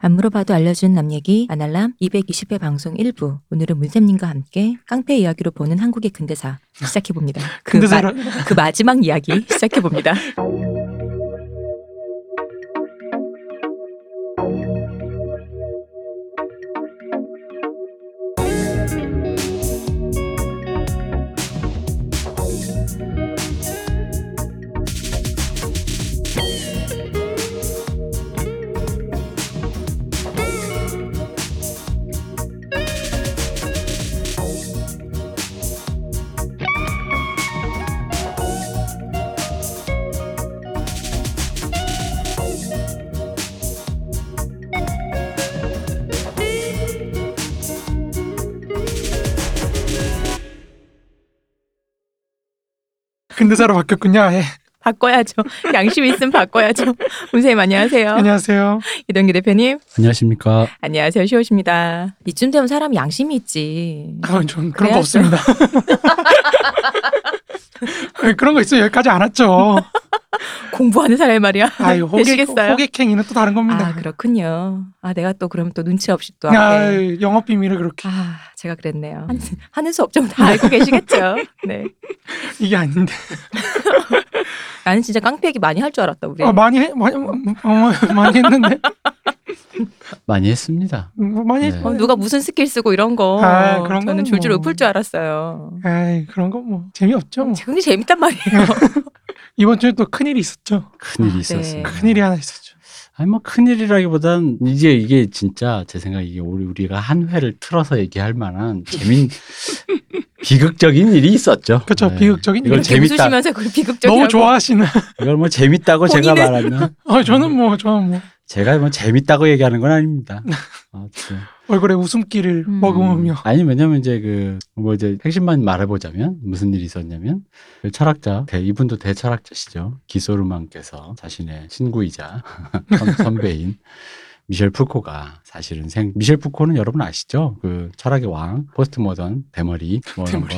안 물어봐도 알려준 남 얘기 아날람 220회 방송 1부 오늘은 문쌤님과 함께 깡패 이야기로 보는 한국의 근대사 시작해봅니다. 그, 근데사를 마, 그 마지막 이야기 시작해봅니다. 근대사로 바뀌었군요. 예. 바꿔야죠. 양심 있으면 바꿔야죠. 문쌤님 안녕하세요. 안녕하세요. 이동규 대표님 안녕하십니까. 안녕하세요. 시호십니다. 이쯤 되면 사람이 양심이 있지. 아, 전 그런 그래야죠. 거 없습니다. 예, 그런 거 있어요. 여기까지 안 왔죠. 공부하는 사람이 말이야. 아유, 호객? 호객행위는 또 다른 겁니다. 아 그렇군요. 아 내가 또 그럼 또 눈치 없이 또 아. 영업 비밀을 그렇게 아 제가 그랬네요. 하는, 하는 수 없죠. 다 알고 계시겠죠. 네. 이게 아닌데. 나는 진짜 깡패 얘기 많이 할 줄 알았다 우리. 어, 많이 해, 많이, 어, 많이 했는데 많이 했습니다. 뭐 많이 네. 했- 어, 누가 무슨 스킬 쓰고 이런 거. 아, 그런 저는 건 줄줄 뭐. 읊을 줄 알았어요. 아이 그런 거 뭐 재미없죠. 뭐. 굉장히 재밌단 말이에요. 이번 주에 또 큰일이 있었죠. 큰일이 아. 네. 큰일이 하나 있었죠. 아니 뭐 큰일이라기보단 이제 이게 진짜 제 생각에 이게 우리 우리가 한 회를 틀어서 얘기할 만한 재민 비극적인 일이 있었죠. 그렇죠. 네. 비극적인 이걸 재밌다. 너무 좋아하시는. 이걸 뭐 재밌다고 제가 본인은- 말하면 어, 저는 뭐 저는 뭐 제가 뭐 재밌다고 얘기하는 건 아닙니다. 아무튼. 얼굴에 웃음기를 음. 머금으며 아니 왜냐면 이제 그 뭐 이제 핵심만 말해보자면 무슨 일이 있었냐면 그 철학자 대, 이분도 대철학자시죠 기 소르만께서 자신의 친구이자 선, 선배인 미셸 푸코가 사실은 생 미셸 푸코는 여러분 아시죠 그 철학의 왕 포스트 모던 대머리 뭐 이런 대머리.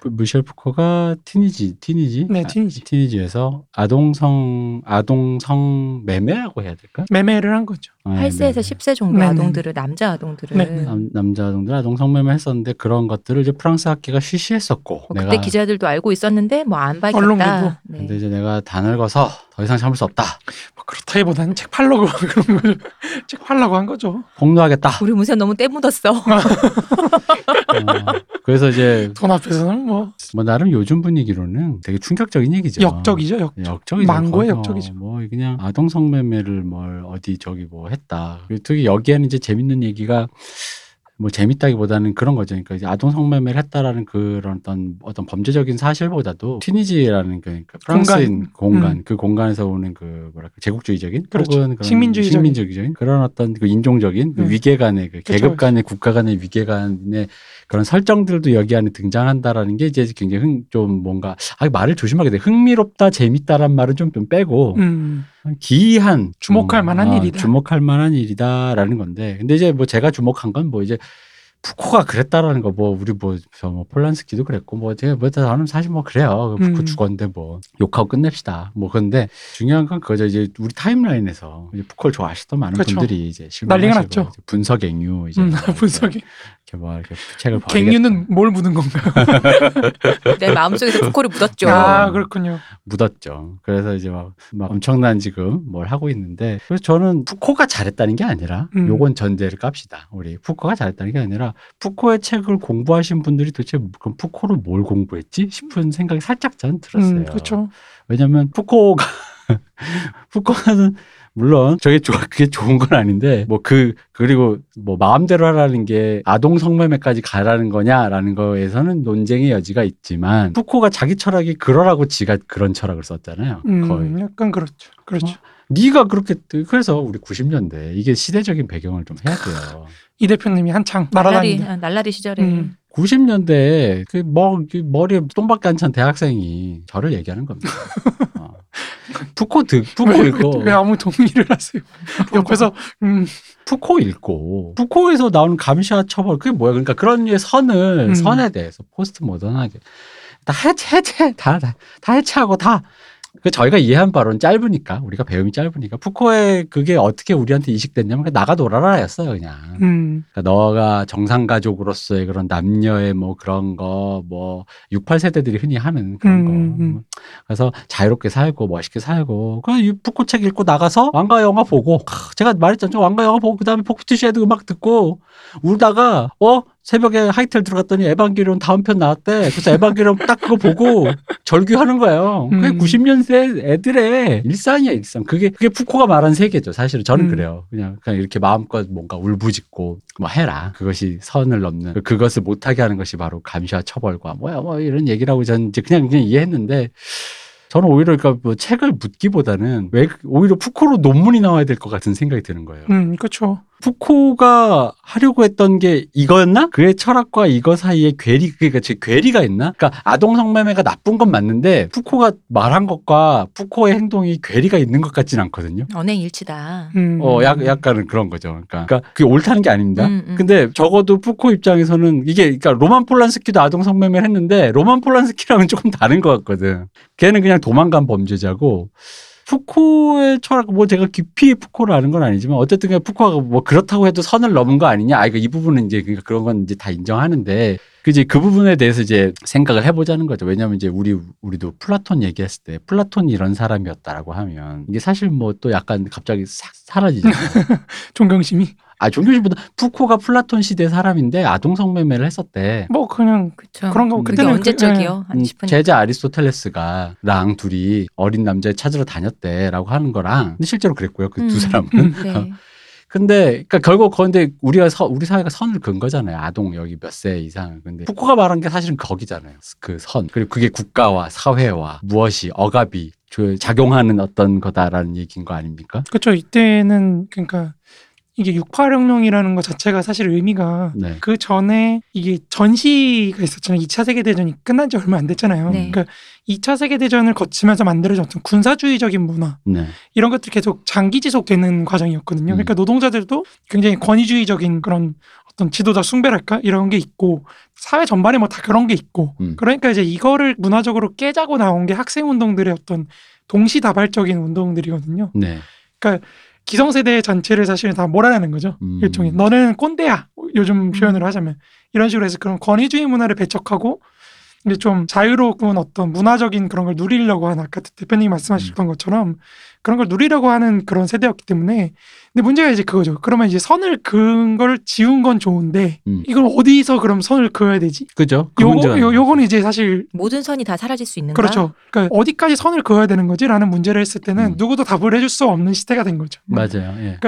거그 미셸 푸코가 티니지 티니지 네, 티니지. 아, 티니지에서 아동성 아동성 매매라고 해야 될까 매매를 한 거죠. 아, 8세에서 매매. 10세 정도 네네. 아동들을 남자 아동들을 네. 남, 남자 아동들 아동 성매매 했었는데 그런 것들을 이제 프랑스 학계가 쉬쉬했었고 뭐 그때 기자들도 알고 있었는데 뭐안 언론계도. 밝혔다. 네. 근데 이제 내가 다 늙어서 더 이상 참을 수 없다. 뭐 그렇다기보다는 책 팔려고 그런 거죠. 책 팔려고 한 거죠. 폭로하겠다. 우리 문세 너무 때 묻었어. 어, 그래서 이제 돈 앞에서는 뭐 뭐 나름 요즘 분위기로는 되게 충격적인 얘기죠. 역적이죠. 역. 역적이죠. 망고의 역적이죠. 뭐 그냥 아동 성매매를 뭘 어디 저기 뭐 했다. 그리고 특히 여기에는 이제 재밌는 얘기가 뭐 재밌다기보다는 그런 거죠. 그러니까 이제 아동 성매매를 했다라는 그런 어떤 어떤 범죄적인 사실보다도 티니지라는 그 그러니까 프랑스인 공간, 그 공간에서 오는 그 뭐랄까 제국주의적인 음. 그렇죠. 혹은 그런 식민주의적인. 식민주의적인 그런 어떤 그 인종적인 그 음. 위계 간의 그 그렇죠, 계급 간의 국가 간의 위계 간의 그런 설정들도 여기 안에 등장한다라는 게 이제 굉장히 흥, 좀 뭔가 아 말을 조심하게 돼 흥미롭다 재밌다란 말은 좀, 좀 빼고 음. 기이한 주목할 음, 만한 아, 일이다. 주목할 만한 일이다라는 건데 근데 이제 뭐 제가 주목한 건 뭐 이제 푸코가 그랬다라는 거 뭐 우리 뭐저 뭐 폴란스키도 그랬고 뭐 제가 뭐 저는 사실 뭐 그래요 푸코 음. 죽었는데 뭐 욕하고 끝냅시다 뭐 근데 중요한 건 그거죠 이제 우리 타임라인에서 이제 푸코를 좋아하시던 많은 그렇죠. 분들이 이제 난리가 났죠. 이제 분석 앵유 이제 음, 뭐 분석이. 이렇게 뭐 이렇게 책을. 갱유는 뭘 묻은 건가요? 내 마음속에서 부코를 묻었죠. 아 그렇군요. 묻었죠. 그래서 이제 막, 막 엄청난 지금 뭘 하고 있는데 그래서 저는 푸코가 잘했다는 게 아니라 음. 요건 전제를 깝시다. 우리 푸코가 잘했다는 게 아니라 푸코의 책을 공부하신 분들이 도대체 그럼 푸코를 뭘 공부했지 싶은 생각이 살짝 전 들었어요. 음, 그렇죠. 왜냐하면 푸코가 푸코는 물론 저게 좋아 그게 좋은 건 아닌데 뭐 그 그리고 뭐 마음대로 하라는 게 아동 성매매까지 가라는 거냐라는 거에서는 논쟁의 여지가 있지만 푸코가 자기 철학이 그러라고 지가 그런 철학을 썼잖아요. 거의 음, 약간 그렇죠. 그렇죠. 어? 네가 그렇게 그래서 우리 90년대 이게 시대적인 배경을 좀 해야 돼요. 이 대표님이 한창 날라리 날아다니는. 아, 날라리 시절에 음. 90년대에 그 뭐 머리에 똥밖에 안 찬 대학생이 저를 얘기하는 겁니다. 어. 푸코 드 푸코 왜, 읽고 왜 아무 동의를 하세요? 옆에서 음, 푸코 읽고 푸코에서 나오는 감시와 처벌 그게 뭐야? 그러니까 그런 류의 선을 음. 선에 대해서 포스트 모던하게 다 해체 해체 다다다 해체하고 다 그 저희가 이해한 바로는 짧으니까 우리가 배움이 짧으니까 푸코의 그게 어떻게 우리한테 이식됐냐면 그냥 나가 놀아라였어요 그냥. 음. 그러니까 너가 정상 가족으로서의 그런 남녀의 뭐 그런 거 뭐 68세대들이 흔히 하는 그런 음, 거. 음. 그래서 자유롭게 살고 멋있게 살고 그 푸코 책 읽고 나가서 왕가위 영화 보고 크, 제가 말했잖아요. 왕가위 영화 보고 그다음에 Portishead 음악 듣고 울다가 어 새벽에 하이텔 들어갔더니 에반게리온 다음 편 나왔대. 그래서 에반게리온 딱 그거 보고 절규하는 거예요. 그게 음. 90년대 애들의 일상이야, 일상. 그게 그게 푸코가 말한 세계죠. 사실은 저는 음. 그래요. 그냥 그냥 이렇게 마음껏 뭔가 울부짖고 뭐 해라. 그것이 선을 넘는 그것을 못하게 하는 것이 바로 감시와 처벌과 뭐야 뭐 이런 얘기라고 저는 이제 그냥 그냥 이해했는데 저는 오히려 그러니까 뭐 책을 묻기보다는 왜 오히려 푸코로 논문이 나와야 될 것 같은 생각이 드는 거예요. 음, 그렇죠. 푸코가 하려고 했던 게 이거였나? 그의 철학과 이거 사이에 괴리, 그러니까 제 괴리가 있나? 그러니까 아동 성매매가 나쁜 건 맞는데 푸코가 말한 것과 푸코의 행동이 괴리가 있는 것 같진 않거든요. 언행 일치다. 음. 어, 약, 약간은 그런 거죠. 그러니까, 그러니까 그게 옳다는 게 아닙니다. 음, 음. 근데 적어도 푸코 입장에서는 이게, 그러니까 로만 폴란스키도 아동 성매매를 했는데 로만 폴란스키랑은 조금 다른 것 같거든. 걔는 그냥 도망간 범죄자고 푸코의 철학, 뭐 제가 깊이 푸코를 아는 건 아니지만 어쨌든 그냥 푸코가 뭐 그렇다고 해도 선을 넘은 거 아니냐. 아, 이거 이 부분은 이제 그러니까 그런 건 이제 다 인정하는데 그 이제 그 부분에 대해서 이제 생각을 해보자는 거죠. 왜냐하면 이제 우리 우리도 플라톤 얘기했을 때 플라톤이 이런 사람이었다라고 하면 이게 사실 뭐 또 약간 갑자기 싹 사라지잖아요. 존경심이. 아 존경심보다 푸코가 플라톤 시대 사람인데 아동 성매매를 했었대. 뭐 그냥 그쵸. 그런 거 그게 그때는 그- 언제적이요? 한 음, 10분. 제자 아리스토텔레스가 랑 둘이 어린 남자 찾으러 다녔대라고 하는 거랑 근데 실제로 그랬고요 그두 음. 사람은. 네. 근데 그러니까 결국 그런데 우리가 서, 우리 사회가 선을 긋은 거잖아요. 아동 여기 몇 세 이상. 근데 푸코가 말한 게 사실은 거기잖아요. 그 선. 그리고 그게 국가와 사회와 무엇이 억압이 그 작용하는 어떤 거다라는 얘기인 거 아닙니까? 그렇죠. 이때는 그러니까 이게 68혁명이라는 것 자체가 사실 의미가 네. 그 전에 이게 전시가 있었잖아요. 2차 세계대전이 끝난 지 얼마 안 됐잖아요. 네. 그러니까 2차 세계대전을 거치면서 만들어진 어떤 군사주의적인 문화 네. 이런 것들이 계속 장기 지속되는 과정이었거든요. 음. 그러니까 노동자들도 굉장히 권위주의적인 그런 어떤 지도자 숭배랄까 이런 게 있고 사회 전반에 뭐 다 그런 게 있고 음. 그러니까 이제 이거를 문화적으로 깨자고 나온 게 학생 운동들의 어떤 동시다발적인 운동들이거든요. 네. 기성세대 전체를 사실은 다 몰아내는 거죠. 음. 일종의 너는 꼰대야 요즘 표현으로 하자면 이런 식으로 해서 그런 권위주의 문화를 배척하고 이제 좀 자유로운 어떤 문화적인 그런 걸 누리려고 하는 아까 대표님이 음. 말씀하셨던 것처럼 그런 걸 누리려고 하는 그런 세대였기 때문에 근데 문제가 이제 그거죠. 그러면 이제 선을 그은 걸 지운 건 좋은데 음. 이걸 어디서 그럼 선을 그어야 되지? 그죠? 그 요거 요, 요거는 이제 사실 모든 선이 다 사라질 수 있는가? 그렇죠. 그러니까 어디까지 선을 그어야 되는 거지라는 문제를 했을 때는 음. 누구도 답을 해줄 수 없는 시대가 된 거죠. 맞아요. 예.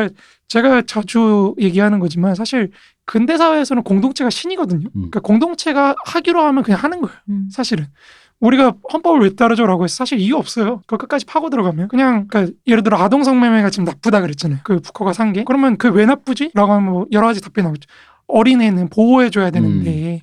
제가 자주 얘기하는 거지만 사실 근대 사회에서는 공동체가 신이거든요. 음. 그러니까 공동체가 하기로 하면 그냥 하는 거예요. 음. 사실은 우리가 헌법을 왜 따르죠라고 해서 사실 이유 없어요. 그거 끝까지 파고 들어가면 그냥 그러니까 예를 들어 아동 성매매가 지금 나쁘다 그랬잖아요. 그 부커가 산 게. 그러면 그 왜 나쁘지?라고 하면 뭐 여러 가지 답변이 나오죠. 어린애는 보호해줘야 되는데.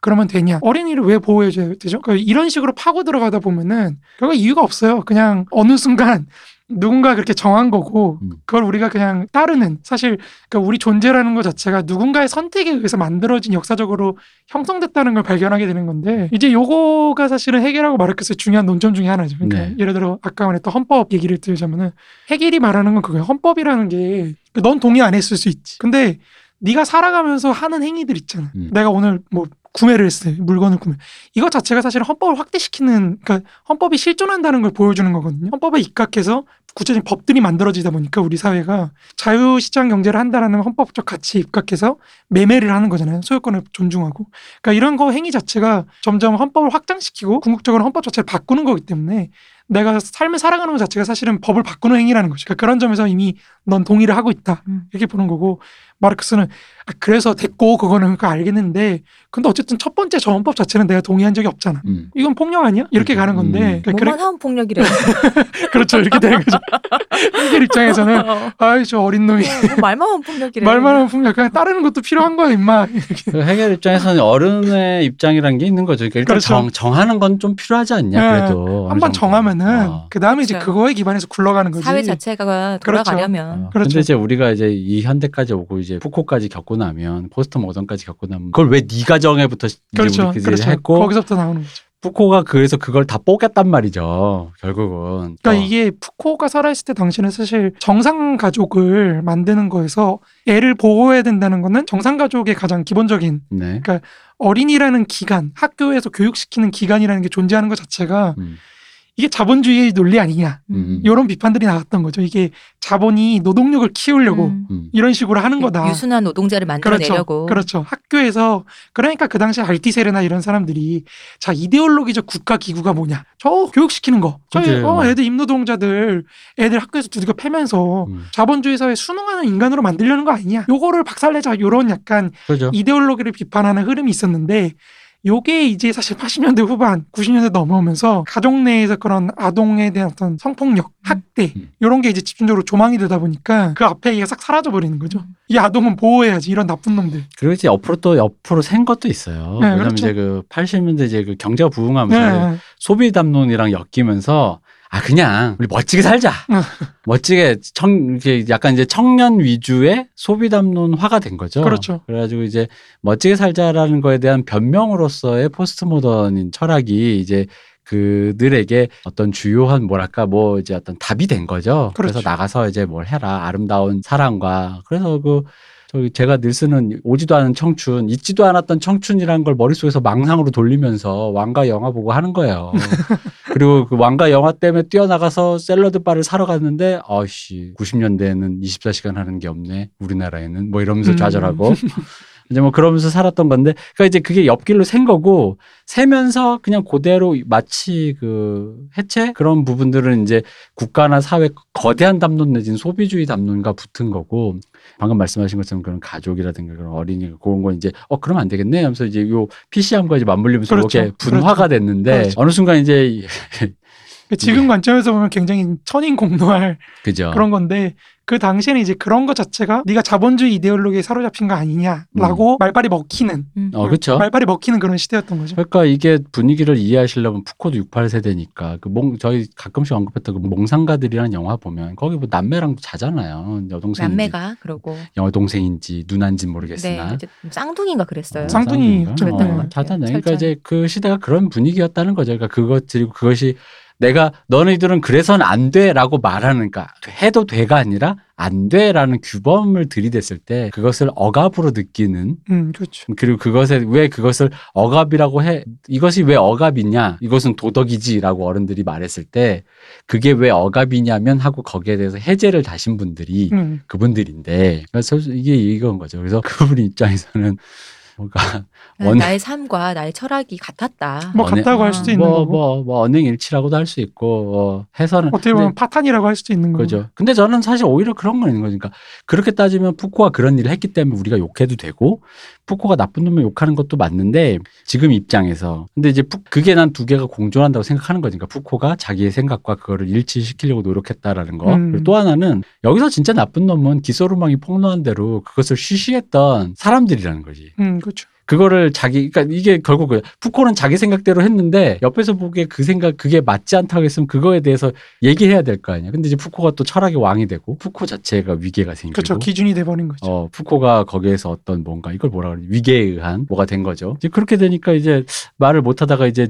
그러면 되냐? 어린이를 왜 보호해줘야 되죠? 그러니까 이런 식으로 파고 들어가다 보면은 결국 이유가 없어요. 그냥 어느 순간 누군가 그렇게 정한 거고 음. 그걸 우리가 그냥 따르는 사실 그러니까 우리 존재라는 것 자체가 누군가의 선택에 의해서 만들어진 역사적으로 형성됐다는 걸 발견하게 되는 건데 이제 요거가 사실은 해결하고 마르크스의 중요한 논점 중에 하나죠. 그러니까 네. 예를 들어 아까 말했던 헌법 얘기를 들자면은 해결이 말하는 건 그거예요. 헌법이라는 게 넌 동의 안 했을 수 있지. 근데 네가 살아가면서 하는 행위들 있잖아. 음. 내가 오늘 뭐 구매를 했어요. 물건을 구매. 이것 자체가 사실 헌법을 확대시키는 그러니까 헌법이 실존한다는 걸 보여주는 거거든요. 헌법에 입각해서 구체적인 법들이 만들어지다 보니까 우리 사회가 자유시장 경제를 한다라는 헌법적 가치에 입각해서 매매를 하는 거잖아요. 소유권을 존중하고. 그러니까 이런 거 행위 자체가 점점 헌법을 확장시키고 궁극적으로 헌법 자체를 바꾸는 거기 때문에 내가 삶을 살아가는 것 자체가 사실은 법을 바꾸는 행위라는 거죠. 그러니까 그런 점에서 이미 넌 동의를 하고 있다. 음. 이렇게 보는 거고 마르크스는 아, 그래서 됐고 그거는 그거 알겠는데 근데 어쨌든 첫 번째 저 헌법 자체는 내가 동의한 적이 없잖아. 음. 이건 폭력 아니야? 이렇게 그렇죠. 가는 건데 음. 그러니까 뭐만 그래, 하면 폭력이래. 그렇죠 이렇게 되는 거죠. 한결 입장에서는 어, 아이 저 어린 놈이 뭐 말만 하면 폭력이래. 말만 하면 폭력 그냥 따르는 것도 필요한 거야 임마. 그 해결 입장에서는 어른의 입장이라는 게 있는 거죠. 그러니까 일단 그렇죠. 정, 정하는 건 좀 필요하지 않냐, 네. 그래도. 어느 한번 정도. 정하면은 어. 그 다음에 이제 그렇죠. 그거에 기반해서 굴러가는 거지. 사회 자체가 그렇죠. 돌아가려면 어, 그렇죠. 근데 이제 우리가 이제 이 현대까지 오고 이제 푸코까지 겪고 나면 포스트 모던까지 겪고 나면 그걸 왜 네가 정해부터 이제 그렇죠. 그렇죠. 했고 거기서부터 나오는 거죠. 푸코가 그래서 그걸 다 뽀겠단 말이죠. 결국은. 그러니까 어. 이게 푸코가 살아있을 때 당시는 사실 정상 가족을 만드는 거에서 애를 보호해야 된다는 거는 정상 가족의 가장 기본적인 네. 어린이라는 기관, 학교에서 교육시키는 기관이라는 게 존재하는 것 자체가 음. 이게 자본주의의 논리 아니냐 음. 이런 비판들이 나왔던 거죠. 이게 자본이 노동력을 키우려고 음. 음. 이런 식으로 하는 거다. 유순한 노동자를 만들어내려고. 그렇죠. 그렇죠. 학교에서 그러니까 그 당시 알티세르나 이런 사람들이 자 이데올로기적 국가 기구가 뭐냐? 저 교육시키는 거. 저. 어, 애들 임노동자들 애들 학교에서 두들겨 패면서 음. 자본주의 사회 수능하는 인간으로 만들려는 거 아니냐? 요거를 박살내자 요런 약간 그렇죠. 이데올로기를 비판하는 흐름이 있었는데 요게 이제 사실 80년대 후반, 90년대 넘어오면서 가족 내에서 그런 아동에 대한 어떤 성폭력, 학대 음. 이런 게 이제 집중적으로 조망이 되다 보니까 그 앞에 이게 싹 사라져 버리는 거죠. 이 아동은 보호해야지 이런 나쁜 놈들. 그리고 이제 옆으로 또 옆으로 생 것도 있어요. 네, 왜냐면 그렇죠. 이제 그 80년대 이제 그 경제가 부흥하면서 네. 소비 담론이랑 엮이면서 아 그냥 우리 멋지게 살자. 응. 멋지게 청 이게 약간 이제 청년 위주의 소비 담론화가 된 거죠. 그렇죠. 그래가지고 이제 멋지게 살자라는 거에 대한 변명으로서의 포스트 모던인 철학이 이제 그들에게 어떤 주요한 뭐랄까 뭐 이제 어떤 답이 된 거죠. 그래서 그렇죠. 나가서 이제 뭘 해라 아름다운 사랑과 그래서 그 저기 제가 늘 쓰는 오지도 않은 청춘, 잊지도 않았던 청춘이라는 걸 머릿속에서 망상으로 돌리면서 왕가 영화 보고 하는 거예요. 그리고 그 왕가 영화 때문에 뛰어나가서 샐러드 바를 사러 갔는데 아씨 90년대에는 24시간 하는 게 없네 우리나라에는 뭐 이러면서 음. 좌절하고 이제 뭐 그러면서 살았던 건데 그러니까 이제 그게 옆길로 샌 거고 세면서 그냥 그대로 마치 그 해체 그런 부분들은 이제 국가나 사회 거대한 담론 내진 소비주의 담론과 붙은 거고 방금 말씀하신 것처럼 그런 가족이라든가 그런 어린이 그런 건 이제 어 그러면 안 되겠네 하면서 이제 요 PC함과 이제 맞물리면서 그렇죠. 이렇게 분화가 됐는데 그렇죠. 어느 순간 이제 지금 관점에서 보면 굉장히 천인 공노할 그죠 그런 건데 그 당시에는 이제 그런 것 자체가 네가 자본주의 이데올로기에 사로잡힌 거 음. 아니냐라고 말빨이 먹히는 음. 어 그렇죠 말빨이 먹히는 그런 시대였던 거죠. 그러니까 이게 분위기를 이해하시려면 푸코도 68세대니까 그 몽 저희 가끔씩 언급했던 그 몽상가들이라는 영화 보면 거기 뭐 남매랑 자잖아요 여동생 남매가 그러고 여동생인지 네 모르겠으나 이제 쌍둥이인가 그랬어요. 쌍- 쌍둥이? 그랬던 어, 것 같아요. 자잖아요. 그러니까. 이제 그 시대가 그런 분위기였다는 거죠. 그러니까 그것 그리고 그것이 내가 너희들은 그래서는 안 돼라고 말하는 그러니까 해도 돼가 아니라 안 돼라는 규범을 들이댔을 때 그것을 억압으로 느끼는 음, 그렇죠. 그리고 그것에 왜 그것을 억압이라고 해 이것이 왜 억압이냐 이것은 도덕이지라고 어른들이 말했을 때 그게 왜 억압이냐면 하고 거기에 대해서 해제를 다신 분들이 음. 그분들인데 그래서 이게 이건 거죠. 그래서 그분 입장에서는 뭔가 나- 원- 나의 삶과 나의 철학이 같았다. 뭐 언행- 같다고 할 수도 있는 뭐, 거고 뭐, 뭐, 언행일치라고도 할 수 있고, 어, 해서는. 어떻게 보면 근데- 파탄이라고 할 수도 있는 거고. 그죠. 근데 저는 사실 오히려 그런 건 있는 거니까. 그렇게 따지면 푸코가 그런 일을 했기 때문에 우리가 욕해도 되고, 푸코가 나쁜 놈을 욕하는 것도 맞는데, 지금 입장에서. 근데 이제 푸- 그게 난 두 개가 공존한다고 생각하는 거니까. 푸코가 자기의 생각과 그거를 일치시키려고 노력했다라는 거. 음. 그리고 또 하나는, 여기서 진짜 나쁜 놈은 기 소르망이 폭로한 대로 그것을 쉬쉬했던 사람들이라는 거지. 음, 그렇죠. 그거를 자기 그러니까 이게 결국 그 푸코는 자기 생각대로 했는데 옆에서 보기에 그 생각 그게 맞지 않다고 했으면 그거에 대해서 얘기해야 될 거 아니야. 근데 이제 푸코가 또 철학의 왕이 되고 푸코 자체가 위계가 생기고 그렇죠. 기준이 돼 버린 거죠. 어 푸코가 거기에서 어떤 뭔가 이걸 뭐라 그러지 위계에 의한 뭐가 된 거죠. 이제 그렇게 되니까 이제 말을 못 하다가 이제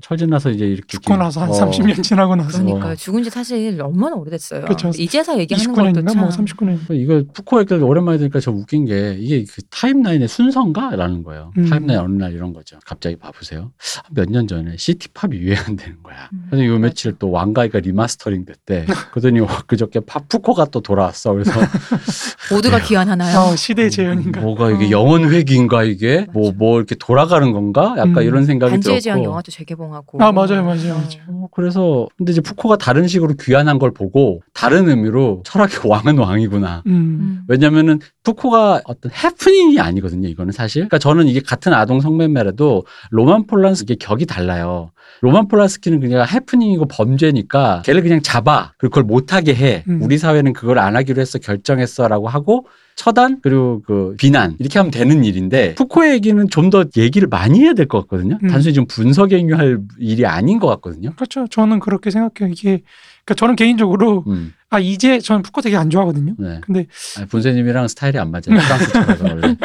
철진 나서 이제 이렇게 죽고 나서 한 어, 30년 지나고 나서 그러니까 어. 죽은 지 사실 얼마나 오래됐어요. 그쵸. 이제서 얘기하는 것도 29년인가 참. 뭐 39년. 이거 푸코 얘기를 오랜만에 들으니까 저 웃긴 게 이게 그 타임라인의 순서인가라는 거예요. 음. 타임라인 어느 날 이런 거죠. 갑자기 봐보세요. 몇 년 전에 city pop이 유행한다는 거야. 음. 그래서 요 며칠 또 왕가이가 리마스터링 됐대. 그러더니 그저께 팝푸코가 또 돌아왔어. 그래서 모두가 귀환하나요? 어, 시대 재현인가. 뭐가 이게 어. 영원 회귀인가 이게 뭐 맞아. 뭐 이렇게 돌아가는 건가? 약간 음. 이런 생각이 반지의 들었고. 제왕 영화도 재개봉하고. 아, 맞아요, 맞아요, 어. 맞아요. 어, 그래서 근데 이제 푸코가 다른 식으로 귀환한 걸 보고 다른 의미로 철학의 왕은 왕이구나. 음. 음. 왜냐면은 푸코가 어떤 해프닝이 아니거든요. 이거는 사실. 그러니까 저는 이게 같은 아동 성매매라도 로만 폴란스키의 격이 달라요. 로만 폴란스키는 그냥 해프닝이고 범죄니까 걔를 그냥 잡아. 그리고 그걸 못하게 해. 음. 우리 사회는 그걸 안 하기로 했어. 결정했어라고 하고 처단 그리고 그 비난 이렇게 하면 되는 일인데 푸코의 얘기는 좀 더 얘기를 많이 해야 될 것 같거든요. 음. 단순히 좀 분석 행위할 일이 아닌 것 같거든요. 그렇죠. 저는 그렇게 생각해요. 이게 그러니까 저는 개인적으로 음, 아 이제 저는 푸코 되게 안 좋아하거든요. 네. 근데 아니, 본세님이랑 스타일이 안 맞아요. 프랑스처럼 원래.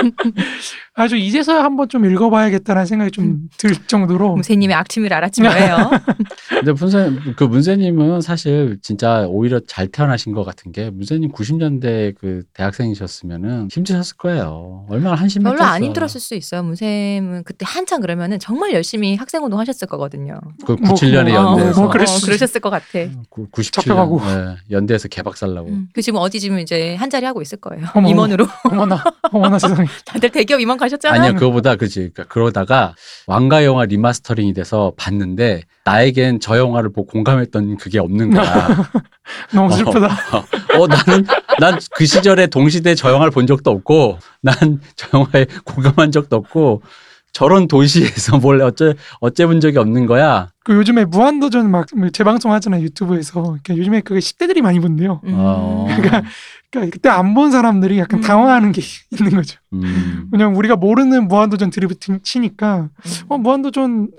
아주 이제서야 한번 좀 읽어봐야겠다는 생각이 좀 들 정도로 공세님의 악취미를 같이 뭐예요? 근데 문세 그 문세님은 사실 진짜 오히려 잘 태어나신 것 같은 게 문세님 90년대 그 대학생이셨 으면은 힘드셨을 거예요. 얼마나 한심했겠어. 별로 안 힘들었을 수 있어요. 문쌤은 그때 한창 그러면은 정말 열심히 학생 운동 하셨을 거거든요. 그 뭐, 97년에 뭐, 연대에서 뭐 그랬을 수 그러셨을 것 같아. 97년 잡혀가고. 네, 연대에서 개박살 나고. 음. 그 지금 어디 지금 이제 한 자리 하고 있을 거예요. 어머. 임원으로 어머나 어머나 세상에. 다들 대기업 임원 가셨잖아. 아니야 그거보다 그지 그러니까 그러다가 왕가위 영화 remastering이 돼서 봤는데 나에겐 저 영화를 보고 공감했던 그게 없는 거야. 너무 슬프다. 어 나는 난 그 시절에 동시대 저 영화를 본 적도 없고 난 저 영화에 공감한 적도 없고 저런 도시에서 뭘 어째 어째 본 적이 없는 거야. 그 요즘에 무한도전 막 재방송 하잖아요 유튜브에서. 그러니까 요즘에 그게 10대들이 많이 본대요. 음. 어. 그러니까, 그러니까 그때 안 본 사람들이 약간 음. 당황하는 게 있는 거죠. 음. 왜냐면 우리가 모르는 무한도전 드리블 치니까 음. 어 무한도전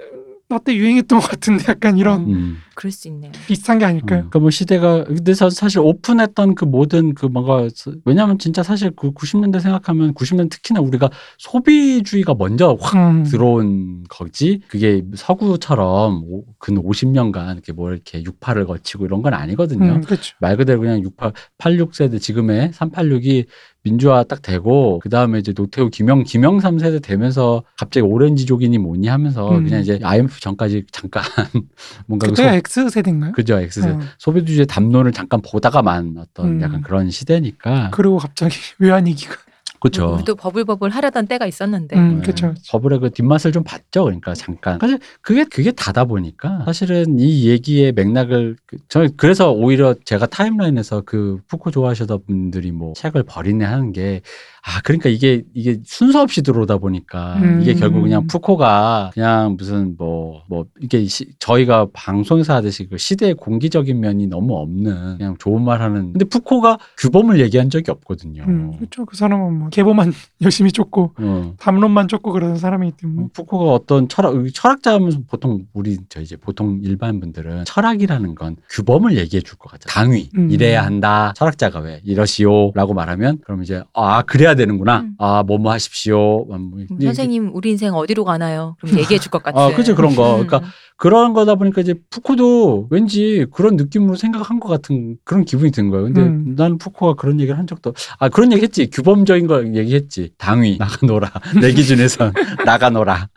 나 때 유행했던 것 같은데 약간 이런 음. 그럴 수 있네요. 비슷한 게 아닐까요? 그러니까 뭐 시대가 근데 사- 사실 오픈했던 그 모든 그 뭔가 왜냐하면 진짜 사실 그 90년대 생각하면 90년 특히나 우리가 소비주의가 먼저 확 음. 들어온 거지 그게 서구처럼 오- 근 50년간 이렇게 뭐 이렇게 68을 거치고 이런 건 아니거든요. 음, 그렇죠. 말 그대로 그냥 68, 86세대 지금의 386이 민주화 딱 되고 그 다음에 이제 노태우 김영 김영 3세대 되면서 갑자기 오렌지족이니 뭐니 하면서 음. 그냥 이제 IMF 전까지 잠깐 뭔가 그 소- X 세대인가요? 그죠 X 어. 소비주의 담론을 잠깐 보다가만 어떤 음. 약간 그런 시대니까 그리고 갑자기 외환 위기가. 그렇죠. 우리도 버블버블 하려던 때가 있었는데. 음, 네. 그렇죠. 버블의 그 뒷맛을 좀 봤죠. 그러니까 잠깐. 사실 그게 그게 다다 보니까 사실은 이 얘기의 맥락을 그- 저는 그래서 오히려 제가 타임라인에서 그 푸코 좋아하시던 분들이 뭐 책을 버리네 하는 게 아, 그러니까 이게, 이게 순서 없이 들어오다 보니까 음. 이게 결국 그냥 푸코가 그냥 무슨 뭐, 뭐, 이게 시- 저희가 방송에서 하듯이 그 시대의 공기적인 면이 너무 없는 그냥 좋은 말 하는. 근데 푸코가 규범을 얘기한 적이 없거든요. 음, 그렇죠. 그 사람은 뭐 계보만 열심히 쫓고 어. 담론만 쫓고 그러는 사람이기 때문에. 푸코가 어떤 철학, 철학자 하면 보통 우리 저 이제 보통 일반 분들은 철학이라는 건 규범을 얘기해 줄 것 같아요. 당위 음. 이래야 한다. 철학자가 왜 이러시오라고 말하면 그럼 이제 아 그래야 되는구나. 음. 아 뭐뭐 하십시오. 뭐, 뭐, 음, 선생님 우리 인생 어디로 가나요? 그럼 얘기해 줄 것 같은. 아, 그죠, 그런 거. 음. 그러니까 그런 거다 보니까 이제 푸코도 왠지 그런 느낌으로 생각한 것 같은 그런 기분이 든 거예요. 근데 음. 나는 푸코가 그런 얘기를 한 적도 아 그런 얘기 했지. 규범적인 거 얘기했지. 당위 나가노라. 내 기준에선 나가노라.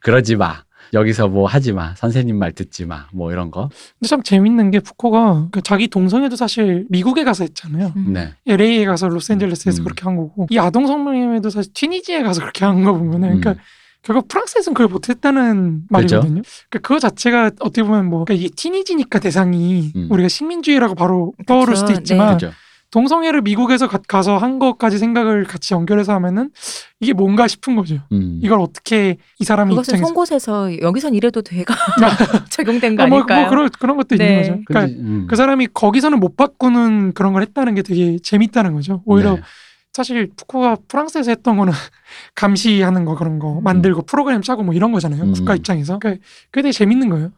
그러지 마. 여기서 뭐 하지 마. 선생님 말 듣지 마. 뭐 이런 거. 근데 참 재밌는 게 푸코가 그 자기 동성애도 사실 미국에 가서 했잖아요. 음. 네. LA에 가서 로스앤젤레스에서 음. 그렇게 한 거고 이 아동 성매매도 사실 튀니지에 가서 그렇게 한 거 보면은 그러니까 음. 결국 프랑스에서는 그걸 못했다는 말이거든요. 그러니까 그거 자체가 어떻게 보면 뭐 그러니까 이게 튀니지니까 대상이 음. 우리가 식민주의라고 바로 떠오를 그쵸, 수도 네. 있지만 그죠. 동성애를 미국에서 가, 가서 한 것까지 생각을 같이 연결해서 하면은 이게 뭔가 싶은 거죠. 음. 이걸 어떻게 이 사람이 그것은 입장에서 송곳에서 여기선 이래도 돼가 적용된 거 아, 뭐, 아닐까요? 뭐 그런 그런 것도 네. 있는 거죠. 그러니까 근데, 음. 그 사람이 거기서는 못 바꾸는 그런 걸 했다는 게 되게 재밌다는 거죠. 오히려 네. 사실 푸코가 프랑스에서 했던 거는 감시하는 거 그런 거 만들고 프로그램 짜고 뭐 이런 거잖아요. 음. 국가 입장에서. 그러니까 그게 되게 재밌는 거예요.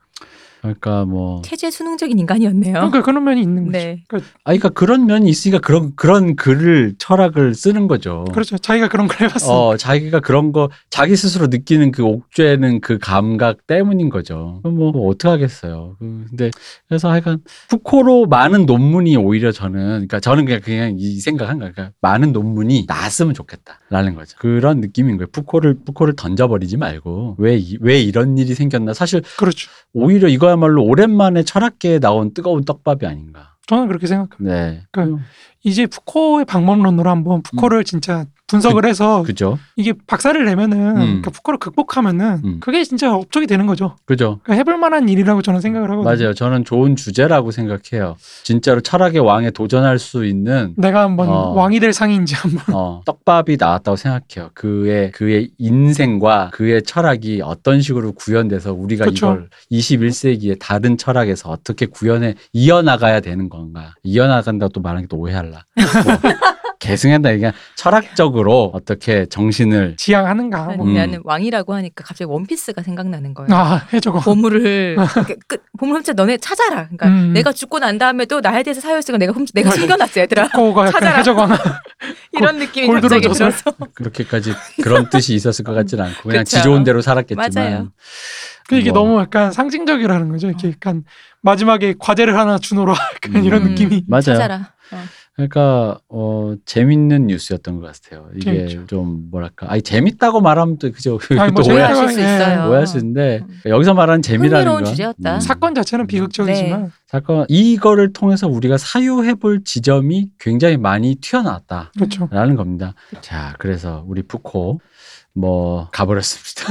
그러니까 뭐 체제 수능적인 인간이었네요. 그러니까 그런 면이 있는 거죠. 네. 그러니까 아, 그러니까 그런 면이 있으니까 그런 그런 글을 철학을 쓰는 거죠. 그렇죠. 자기가 그런 걸 해봤어. 어, 자기가 그런 거, 자기 스스로 느끼는 그 옥죄는 그 감각 때문인 거죠. 그럼 뭐, 뭐 어떡하겠어요. 그, 근데, 그래서 하여간, 푸코로 많은 논문이 오히려 저는, 그러니까 저는 그냥, 그냥 이 생각한 거예요. 그러니까 많은 논문이 나왔으면 좋겠다. 라는 거죠. 그런 느낌인 거예요. 푸코를, 푸코를 던져버리지 말고, 왜, 이- 왜 이런 일이 생겼나. 사실, 그렇죠. 오히려 이거 야말로 오랜만에 철학계에 나온 뜨거운 떡밥이 아닌가. 저는 그렇게 생각합니다. 네. 그러니까 이제 푸코의 방법론으로 한번 푸코를 진짜 분석을 해서 음. 그죠. 이게 박사를 내면은 음. 그러니까 푸코를 극복하면은 음. 그게 진짜 업적이 되는 거죠. 그죠. 그러니까 해볼 만한 일이라고 저는 생각을 하거든요. 맞아요. 저는 좋은 주제라고 생각해요. 진짜로 철학의 왕에 도전할 수 있는 내가 한번 어. 왕이 될 상인지 한번. 어, 떡밥이 나왔다고 생각해요. 그의 그의 인생과 그의 철학이 어떤 식으로 구현돼서 우리가 그쵸. 이걸 21세기의 다른 철학에서 어떻게 구현해 이어나가야 되는 건가? 이어나간다고 또 말하는 게 또 오해할라. 뭐, 계승한다 이게 철학적으로 어떻게 정신을 지향하는가. 아니, 뭐. 음. 나는 왕이라고 하니까 갑자기 원피스가 생각나는 거예요. 아 해적어. 보물을 끝 보물 훔쳐 너네 찾아라. 그러니까 음. 내가 죽고 난 다음에도 나에 대해서 사유했으니까 내가 훔 내가 숨겨놨어 얘들아. 찾아라. 해적어. 이런 느낌이 골드로? 들어서 그렇게까지 그런 뜻이 있었을 것 같지는 않고 그냥 그쵸. 지 좋은 대로 살았겠지만 맞아요. 그 이게 뭐. 너무 약간 상징적이라는 거죠. 이렇게 약간 마지막에 과제를 하나 주노라 약간 이런 음. 느낌이. 맞아요. 찾아라. 어. 그러니까 어 재밌는 뉴스였던 것 같아요. 이게 재밌죠. 좀 뭐랄까, 아니 재밌다고 말하면 또 그죠? 아니, 뭐 또 오해, 오해하실 수 예. 있어요. 오해할 수 있는데 음. 여기서 말하는 재미라는 건 주제였다. 사건 자체는 비극적이지만 사건 이거를 통해서 우리가 사유해볼 지점이 굉장히 많이 튀어나왔다라는 그렇죠. 겁니다. 자, 그래서 우리 푸코 뭐 가버렸습니다.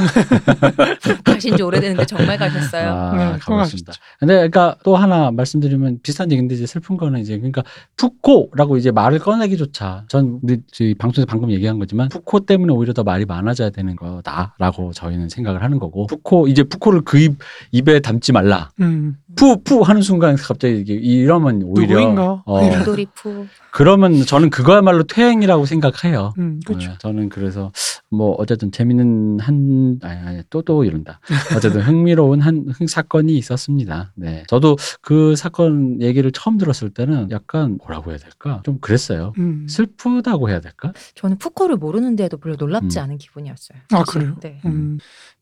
가신 지 오래됐는데 정말 가셨어요. 아, 네, 가버렸습니다. 근데 그러니까 또 하나 말씀드리면 비슷한 얘기인데 이제 슬픈 거는 이제 그러니까 푸코라고 이제 말을 꺼내기조차 전 우리 저희 방송에서 방금 얘기한 거지만 푸코 때문에 오히려 더 말이 많아져야 되는 거다라고 저희는 생각을 하는 거고 푸코 이제 푸코를 그 입, 입에 담지 말라 음. 푸푸 하는 순간 갑자기 이게 이러면 오히려 누구인가? 어, 이런. 도리푸. 그러면 저는 그거야말로 퇴행이라고 생각해요. 음, 그렇죠. 네, 저는 그래서 뭐 어쨌든 재밌는 한 아니 아니 또또 이런다. 어쨌든 흥미로운 한 흥 사건이 있었습니다. 네, 저도 그 사건 얘기를 처음 들었을 때는 약간 뭐라고 해야 될까? 좀 그랬어요. 음. 슬프다고 해야 될까? 저는 푸코를 모르는데도 별로 놀랍지 음. 않은 기분이었어요. 아, 사실. 그래요? 네.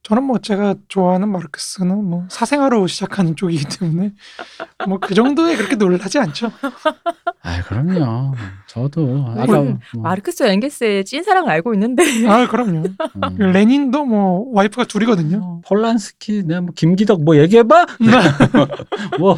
음. 저는 뭐 제가 좋아하는 마르크스는 뭐 사생아로 시작하는 쪽이기 때문에 뭐 그 정도에 그렇게 놀라지 않죠. 아, 그럼요. 저도 아까 저는 뭐, 마르크스 엥게스의 찐사랑을 알고 있는데 아 그럼요. 음. 레닌도 뭐 와이프가 둘이거든요. 뭐, 폴란스키, 내가 뭐 김기덕 뭐 얘기해봐. 뭐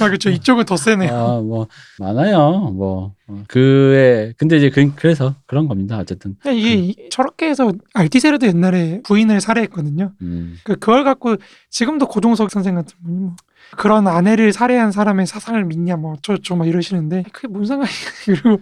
아 그렇죠. 이쪽은 더 세네요. 아, 뭐 많아요. 뭐 어, 그의 근데 이제 그, 그래서 그런 겁니다. 어쨌든 그냥 이게 이- 저렇게 해서 알티세르도 옛날에 부인을 살해했거든요. 음, 그 그걸 갖고 지금도 고종석 선생 같은 분이 뭐 그런 아내를 살해한 사람의 사상을 믿냐 뭐 어쩌고저쩌고 막 이러시는데 그게 뭔 상관이야. 그리고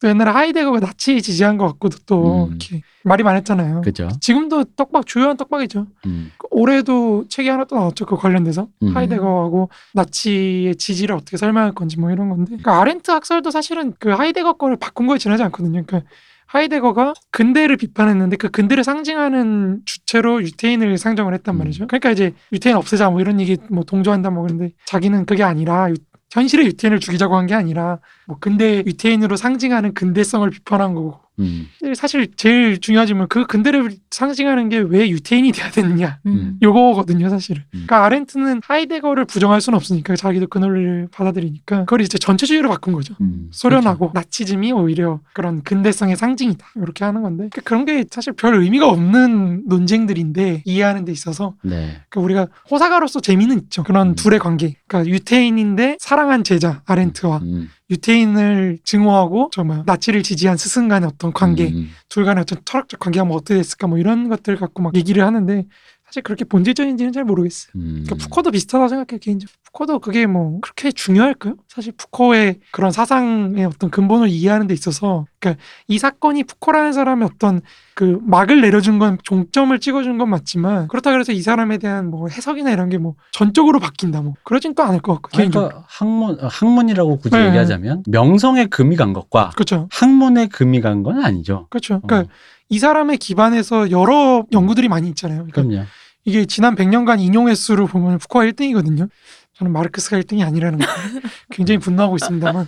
또 옛날에 하이데거가 나치 지지한 것 같고도 또 음. 이렇게 말이 많았잖아요. 그죠. 지금도 떡밥 주요한 떡밥이죠. 음, 올해도 책이 하나 또 나왔죠. 그 관련돼서 음. 하이데거하고 나치의 지지를 어떻게 설명할 건지 뭐 이런 건데. 그러니까 아렌트 학설도 사실은 그 하이데거 거를 바꾼 거에 지나지 않거든요. 그러니까 하이데거가 근대를 비판했는데 그 근대를 상징하는 주체로 유태인을 상정을 했단 음. 말이죠. 그러니까 이제 유태인 없애자 뭐 이런 얘기 뭐 동조한다 뭐 그런데 자기는 그게 아니라 유- 현실의 유태인을 죽이자고 한 게 아니라 뭐 근대 유태인으로 상징하는 근대성을 비판한 거고 음, 사실 제일 중요하지만 그 근대를 상징하는 게 왜 유태인이 돼야 되느냐. 음. 요거거든요 사실은. 음. 그러니까 아렌트는 하이데거를 부정할 수는 없으니까 자기도 그 논리를 받아들이니까 그걸 이제 전체주의로 바꾼 거죠. 음. 소련하고 나치즘이 오히려 그런 근대성의 상징이다. 이렇게 하는 건데. 그러니까 그런 게 사실 별 의미가 없는 논쟁들인데 이해하는 데 있어서 네. 그러니까 우리가 호사가로서 재미는 있죠. 그런 음. 둘의 관계. 그러니까 유태인인데 사랑한 제자 아렌트와 음, 유태인을 증오하고 정말 나치를 지지한 스승 간의 어떤 관계 음, 둘 간의 어떤 철학적 관계가 뭐 어떻게 됐을까 뭐 이런 것들 갖고 막 얘기를 하는데 사실 그렇게 본질적인지는 잘 모르겠어요. 음. 그러니까 푸코도 비슷하다고 생각해요 개인적으로. 푸코도 그게 뭐 그렇게 중요할까요? 사실 푸코의 그런 사상의 어떤 근본을 이해하는 데 있어서 그러니까 이 사건이 푸코라는 사람의 어떤 그 막을 내려준 건 종점을 찍어준 건 맞지만 그렇다 그래서 이 사람에 대한 뭐 해석이나 이런 게 뭐 전적으로 바뀐다 뭐 그러진 또 않을 것 같고 개인적으로. 그러니까 학문 어, 학문이라고 굳이 네. 얘기하자면 명성에 금이 간 것과 그렇죠. 학문에 금이 간 건 아니죠. 그렇죠. 그러니까 어, 이 사람의 기반에서 여러 연구들이 많이 있잖아요. 그러니까 그럼요. 이게 지난 100년간 인용 횟수로 보면 푸코가 1등이거든요. 저는 마르크스가 1등이 아니라는 거 굉장히 분노하고 있습니다만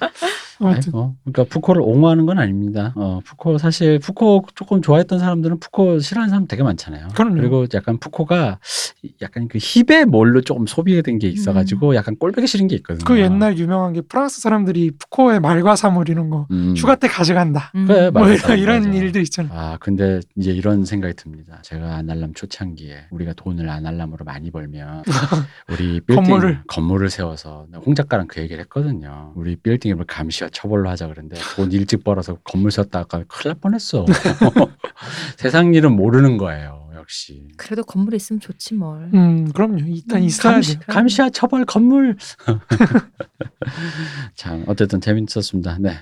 아무튼 아이고, 그러니까 푸코를 옹호하는 건 아닙니다. 어, 푸코 사실 푸코 조금 좋아했던 사람들은 푸코 싫어하는 사람 되게 많잖아요. 그럼요. 그리고 약간 푸코가 약간 그 힙의 몰로 조금 소비된 게 있어가지고 약간 꼴보기 싫은 게 있거든요. 그 옛날 유명한 게 프랑스 사람들이 푸코의 말과 사물 이런 거 음. 휴가 때 가져간다. 음. 그래, 뭐 이런, 이런. 일들 있잖아요. 아 근데 이제 이런 생각이 듭니다. 제가 아날람 초창기에 우리가 돈을 아날람으로 많이 벌면 우리 빌딩 건물을. 건물을 세워서 홍 작가랑 그 얘기를 했거든요. 우리 빌딩을 감시와 처벌로 하자 그런데 돈 일찍 벌어서 건물 세웠다가 큰일 날 뻔했어. 세상 일은 모르는 거예요. 역시. 그래도 건물에 있으면 좋지 뭘. 음, 그럼요. 일단 음, 있어야 감시, 돼. 감시와 처벌 건물. 참 어쨌든 재밌었습니다. 네.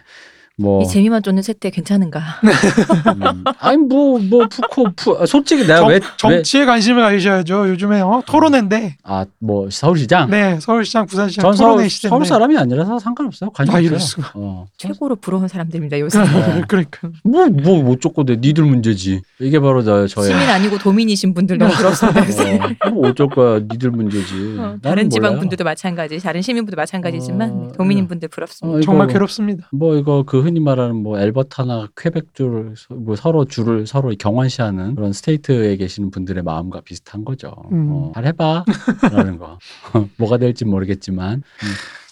뭐 이 재미만 쫓는 세태 괜찮은가? 음, 아니 뭐뭐 푸코 푸 아, 솔직히 내가 정, 왜 정치에 관심을 가지셔야죠. 요즘에 어? 토론회인데. 왜아뭐 서울시장 네, 서울시장, 부산시장 전 서울, 시대인데. 서울 사람이 아니라서 상관없어요. 관심 아. 이럴 수가. 어. 최고로 부러운 사람들입니다 요새. 네. 그러니까. 뭐뭐 못 쫓고 돼. 니들 문제지. 이게 바로 저 저의 시민 아니고 도민이신 분들 너무 부럽습니다. 어, 뭐 어쩔 거야. 니들 문제지. 어, 다른 지방 몰라요. 분들도 마찬가지, 다른 시민분도 마찬가지지만 어, 네, 도민인 분들 부럽습니다. 어, 이거 정말 괴롭습니다. 뭐 이거 그 흔히 말하는 뭐 엘버타나 퀘벡주를 서- 뭐 서로 줄을 서로 경환시하는 그런 스테이트에 계시는 분들의 마음과 비슷한 거죠. 음. 어, 잘 해봐라는 거. 뭐가 될지 모르겠지만 음.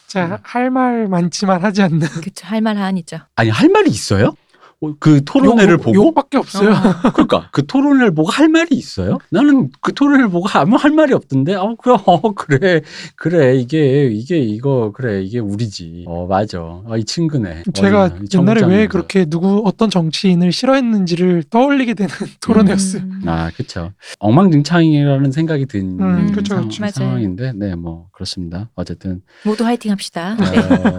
자, 할 말 많지만 하지 않는. 그쵸 할말 한이죠. 아니 할 말이 있어요? 어, 그 토론회를 욕- 보고 욕밖에 없어요. 그러니까 그 토론회를 보고 할 말이 있어요? 나는 그 토론회를 보고 아무 할 말이 없던데. 어 그래 어 그래 그래 이게 이게 이거 그래 이게 우리지. 어 맞아. 아, 이 친구네. 제가 어, 이 옛날에 왜. 그렇게 누구 어떤 정치인을 싫어했는지를 떠올리게 되는 토론회였어요. 음. 아 그렇죠. 엉망진창이라는 생각이 든 음, 상, 그쵸, 그쵸. 맞아요. 상황인데 네 뭐 그렇습니다. 어쨌든 모두 화이팅합시다. 네.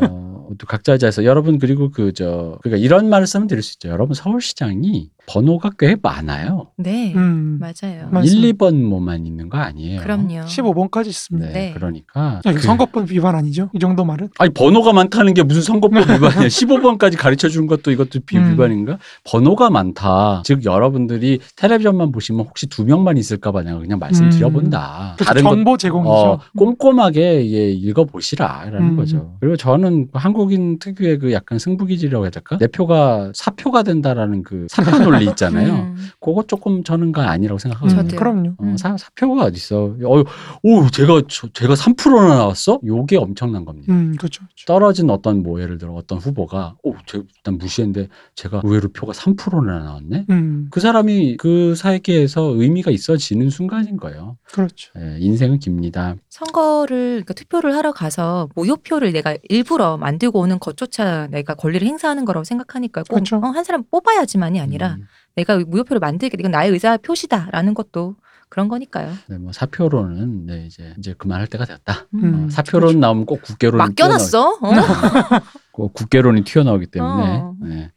어, 또 각자 자에서 여러분 그리고 그 저 그러니까 이런 말을 쓰면 드릴 수 있죠. 여러분 서울시장이 번호가 꽤 많아요. 네, 음. 맞아요. 맞- 1, 2번 뭐만 있는 거 아니에요. 그럼요. 15번까지 있습니다. 네, 네. 그러니까 야, 이거 그- 선거법 위반 아니죠? 이 정도 말은? 아니 번호가 많다는 게 무슨 선거법 위반이야? 15번까지 가르쳐 준 것도 이것도 비 음. 위반인가? 번호가 많다. 즉 여러분들이 텔레비전만 보시면 혹시 두 명만 있을까봐 내가 그냥 말씀드려 본다. 그래서 정보 제공이죠. 어, 꼼꼼하게 예, 읽어보시라라는 음. 거죠. 그리고 저는 한국인 특유의 그 약간 승부기질이라고 해야 될까? 내 표가 사표가 된다라는 그 사표 논리 있잖아요. 음. 그거 조금 저는 거 아니라고 생각하거든요. 저도요. 그럼요. 어, 음. 사, 사표가 어딨어. 어, 오, 제가, 저- 제가 3%나 나왔어? 요게 엄청난 겁니다. 음, 그렇죠. 그렇죠. 떨어진 어떤 뭐 예를 들어 어떤 후보가 오, 제, 난 무시했는데 제가 의외로 표가 3%나 나왔네? 음, 그 사람이 그 사회계에서 의미가 있어지는 순간인 거예요. 그렇죠. 예, 인생은 깁니다. 선거를 그러니까 투표를 하러 가서 무효표를 내가 일부러 만들고 오는 것조차 내가 권리를 행사하는 거라고 생각하니까 꼭 그렇죠. 어, 한 사람 뽑아야지만이 아니라 음, 내가 무효표를 만들게 이건 나의 의사 표시다라는 것도 그런 거니까요. 네, 뭐 사표로는 네, 이제 이제 그만할 때가 됐다. 음, 어, 사표론 나오면 꼭 국계론 맡겨놨어. 어? 꼭 국계론이 튀어나오기 때문에 어. 네.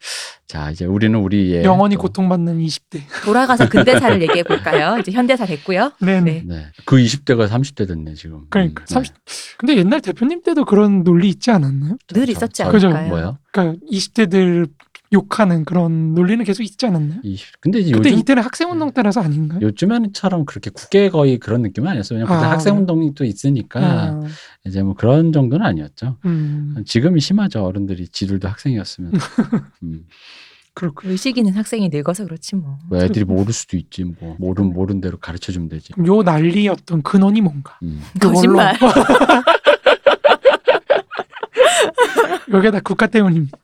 자 이제 우리는 우리의 영원히 또- 고통받는 20대. 돌아가서 근대사를 얘기해 볼까요? 이제 현대사 됐고요. 네네. 네. 네. 그 20대가 30대 됐네 지금. 그러니까 음, 30. 근데 옛날 대표님 때도 그런 논리 있지 않았나요? 늘 저- 있었지 저- 그죠. 않을까요? 뭐요? 그러니까 20대들 욕하는 그런 논리는 계속 있지 않았나요? 20. 근데 이제 그때 요즘 이때는 학생운동 때라서 아닌가요? 요즘에는처럼 그렇게 국계 거의 그런 느낌은 아니었어요. 왜냐면 그때 아, 학생운동이 또 있으니까 아, 이제 뭐 그런 정도는 아니었죠. 음, 지금이 심하죠. 어른들이 지들도 학생이었으면. 음. 그렇고 의식 있는 학생이 늙어서 그렇지 뭐. 뭐 애들이 모를 수도 있지. 뭐 모른 모른 대로 가르쳐 주면 되지. 요 어떤 근원이 뭔가? 음. 거짓말. 여기다 국가 때문입니다.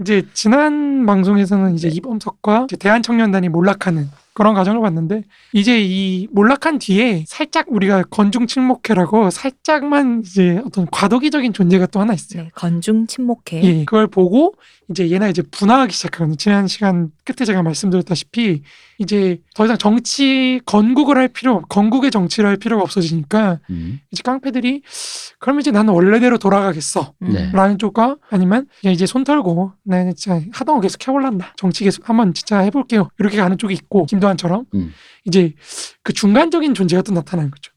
이제 지난 방송에서는 이제 이범석과 이제 대한청년단이 몰락하는 그런 과정을 봤는데 이제 이 몰락한 뒤에 살짝 우리가 건중 침묵회라고 살짝만 이제 어떤 과도기적인 존재가 또 하나 있어요. 네, 건중 침묵회. 예, 그걸 보고 이제 얘네 이제 분화하기 시작하거든요. 지난 시간 끝에 제가 말씀드렸다시피 이제 더 이상 정치 건국을 할 필요, 건국의 정치를 할 필요가 없어지니까 음. 이제 깡패들이 그럼 이제 나는 원래대로 돌아가겠어. 음. 네. 라는 쪽과 아니면 그냥 이제 손 털고 나 진짜 하던 거 계속 해볼란다. 정치 계속 한번 진짜 해볼게요. 이렇게 가는 쪽이 있고 김도환처럼 음. 이제 그 중간적인 존재가 또 나타나는 거죠.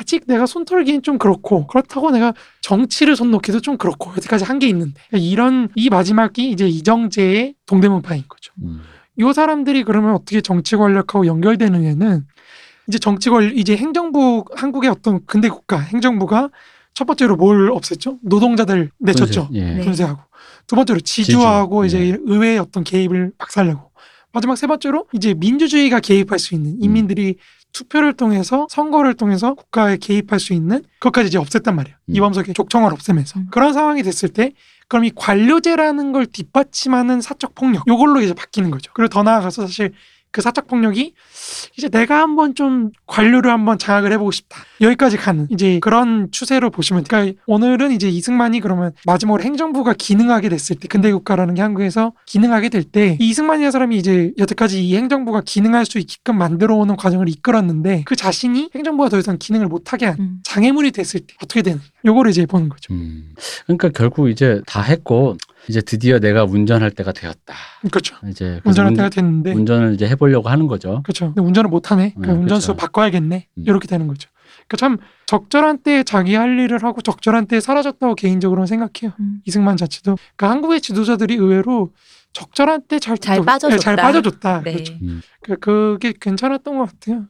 아직 내가 손 털기엔 좀 그렇고 그렇다고 내가 정치를 손 놓기도 좀 그렇고 여태까지 한 게 있는데 이런 이 마지막이 이제 이정재의 동대문파인 거죠. 음. 이 사람들이 그러면 어떻게 정치 권력하고 연결되느냐는 이제 정치 권 이제 행정부 한국의 어떤 근대 국가 행정부가 첫 번째로 뭘 없앴죠? 노동자들 내쳤죠. 분쇄, 예. 네. 분쇄하고 두 번째로 지주하고 지주, 이제 네. 의회의 어떤 개입을 박살내고 마지막 세 번째로 이제 민주주의가 개입할 수 있는 인민들이 투표를 통해서 선거를 통해서 국가에 개입할 수 있는 그것까지 이제 없앴단 말이에요. 음. 이범석의 족청을 없애면서 음. 그런 상황이 됐을 때 그럼 이 관료제라는 걸 뒷받침하는 사적 폭력 요걸로 이제 바뀌는 거죠. 그리고 더 나아가서 사실 그 사적 폭력이 이제 내가 한번 좀 관료를 한번 장악을 해보고 싶다. 여기까지 가는 이제 그런 추세로 보시면 돼요. 그러니까 오늘은 이제 이승만이 그러면 마지막으로 행정부가 기능하게 됐을 때 근대 국가라는 게 한국에서 기능하게 될 때 이승만이라는 사람이 이제 여태까지 이 행정부가 기능할 수 있게끔 만들어 오는 과정을 이끌었는데 그 자신이 행정부가 더 이상 기능을 못하게 한 음. 장애물이 됐을 때 어떻게 되는 요거를 이제 보는 거죠. 음. 그러니까 결국 이제 다 했고 이제 드디어 내가 운전할 때가 되었다. 그렇죠. 이제 그래서 운전할 운- 때가 됐는데 운전을 이제 해보려고 하는 거죠. 그렇죠. 근데 운전을 못 하네. 그 네, 운전수 그렇죠. 바꿔야겠네. 음. 이렇게 되는 거죠. 그러니까 참 적절한 때에 자기 할 일을 하고 적절한 때에 사라졌다고 개인적으로는 생각해요. 음. 이승만 자체도. 그러니까 한국의 지도자들이 의외로 적절한 때잘잘 빠져줬다. 잘 빠져줬다. 네. 그렇죠. 음. 그 그게 괜찮았던 것 같아요.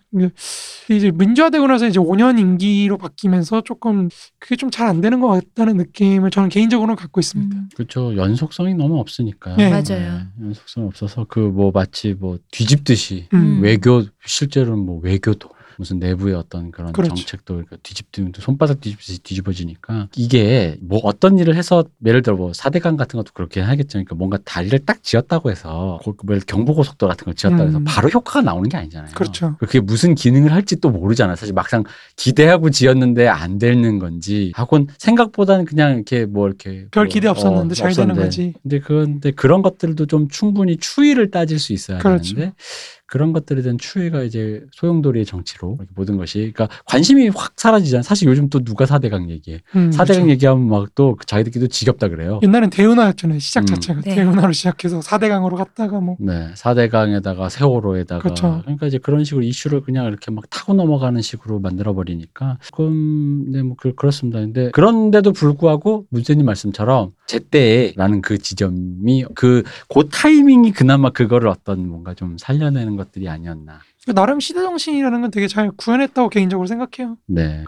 이제 민주화되고 나서 이제 5년 임기로 바뀌면서 조금 그게 좀 잘 안 되는 것 같다는 느낌을 저는 개인적으로는 갖고 있습니다. 음. 그렇죠. 연속성이 너무 없으니까. 네. 맞아요. 연속성 없어서 그 뭐 마치 뭐 뒤집듯이 음. 외교 실제로는 뭐 외교도 무슨 내부의 어떤 그런 그렇죠. 정책도 그러니까 뒤집든 손바닥 뒤집듯이 뒤집어지니까 이게 뭐 어떤 일을 해서 예를 들어 뭐 사대강 같은 것도 그렇게 하겠죠. 그러니까 뭔가 다리를 딱 지었다고 해서 고- 뭐 경부고속도로 같은 걸 지었다고 해서 음. 바로 효과가 나오는 게 아니잖아요. 그렇죠. 그게 무슨 기능을 할지 또 모르잖아. 사실 막상 기대하고 지었는데 안 되는 건지 하곤 생각보다는 그냥 이렇게 뭐 이렇게 별 뭐, 기대 없었는데 어, 잘 되는 없었는데. 거지. 근데 그런데 그런 것들도 좀 충분히 추이를 따질 수 있어야 그렇죠. 되는데 그런 것들에 대한 추이가 이제 소용돌이의 정치로 모든 것이 그러니까 관심이 확 사라지잖아. 사실 요즘 또 누가 사대강 얘기해. 음, 사대강 그렇죠. 얘기하면 막 또 자기들끼리도 지겹다 그래요. 옛날엔 대운하였잖아요. 시작 음. 자체가 네. 대운하로 시작해서 4대강으로 갔다가 뭐 네, 사대강에다가 세월호에다가 그렇죠. 그러니까 이제 그런 식으로 이슈를 그냥 이렇게 막 타고 넘어가는 식으로 만들어 버리니까 조금 네 뭐 그, 그렇습니다. 근데 그런데도 불구하고 문재님 말씀처럼 제때라는 그 지점이 그그 타이밍이 그나마 그거를 어떤 뭔가 좀 살려내는 것 들이 아니었나. 나름 시대 정신이라는 건 되게 잘 구현했다고 개인적으로 생각해요. 네.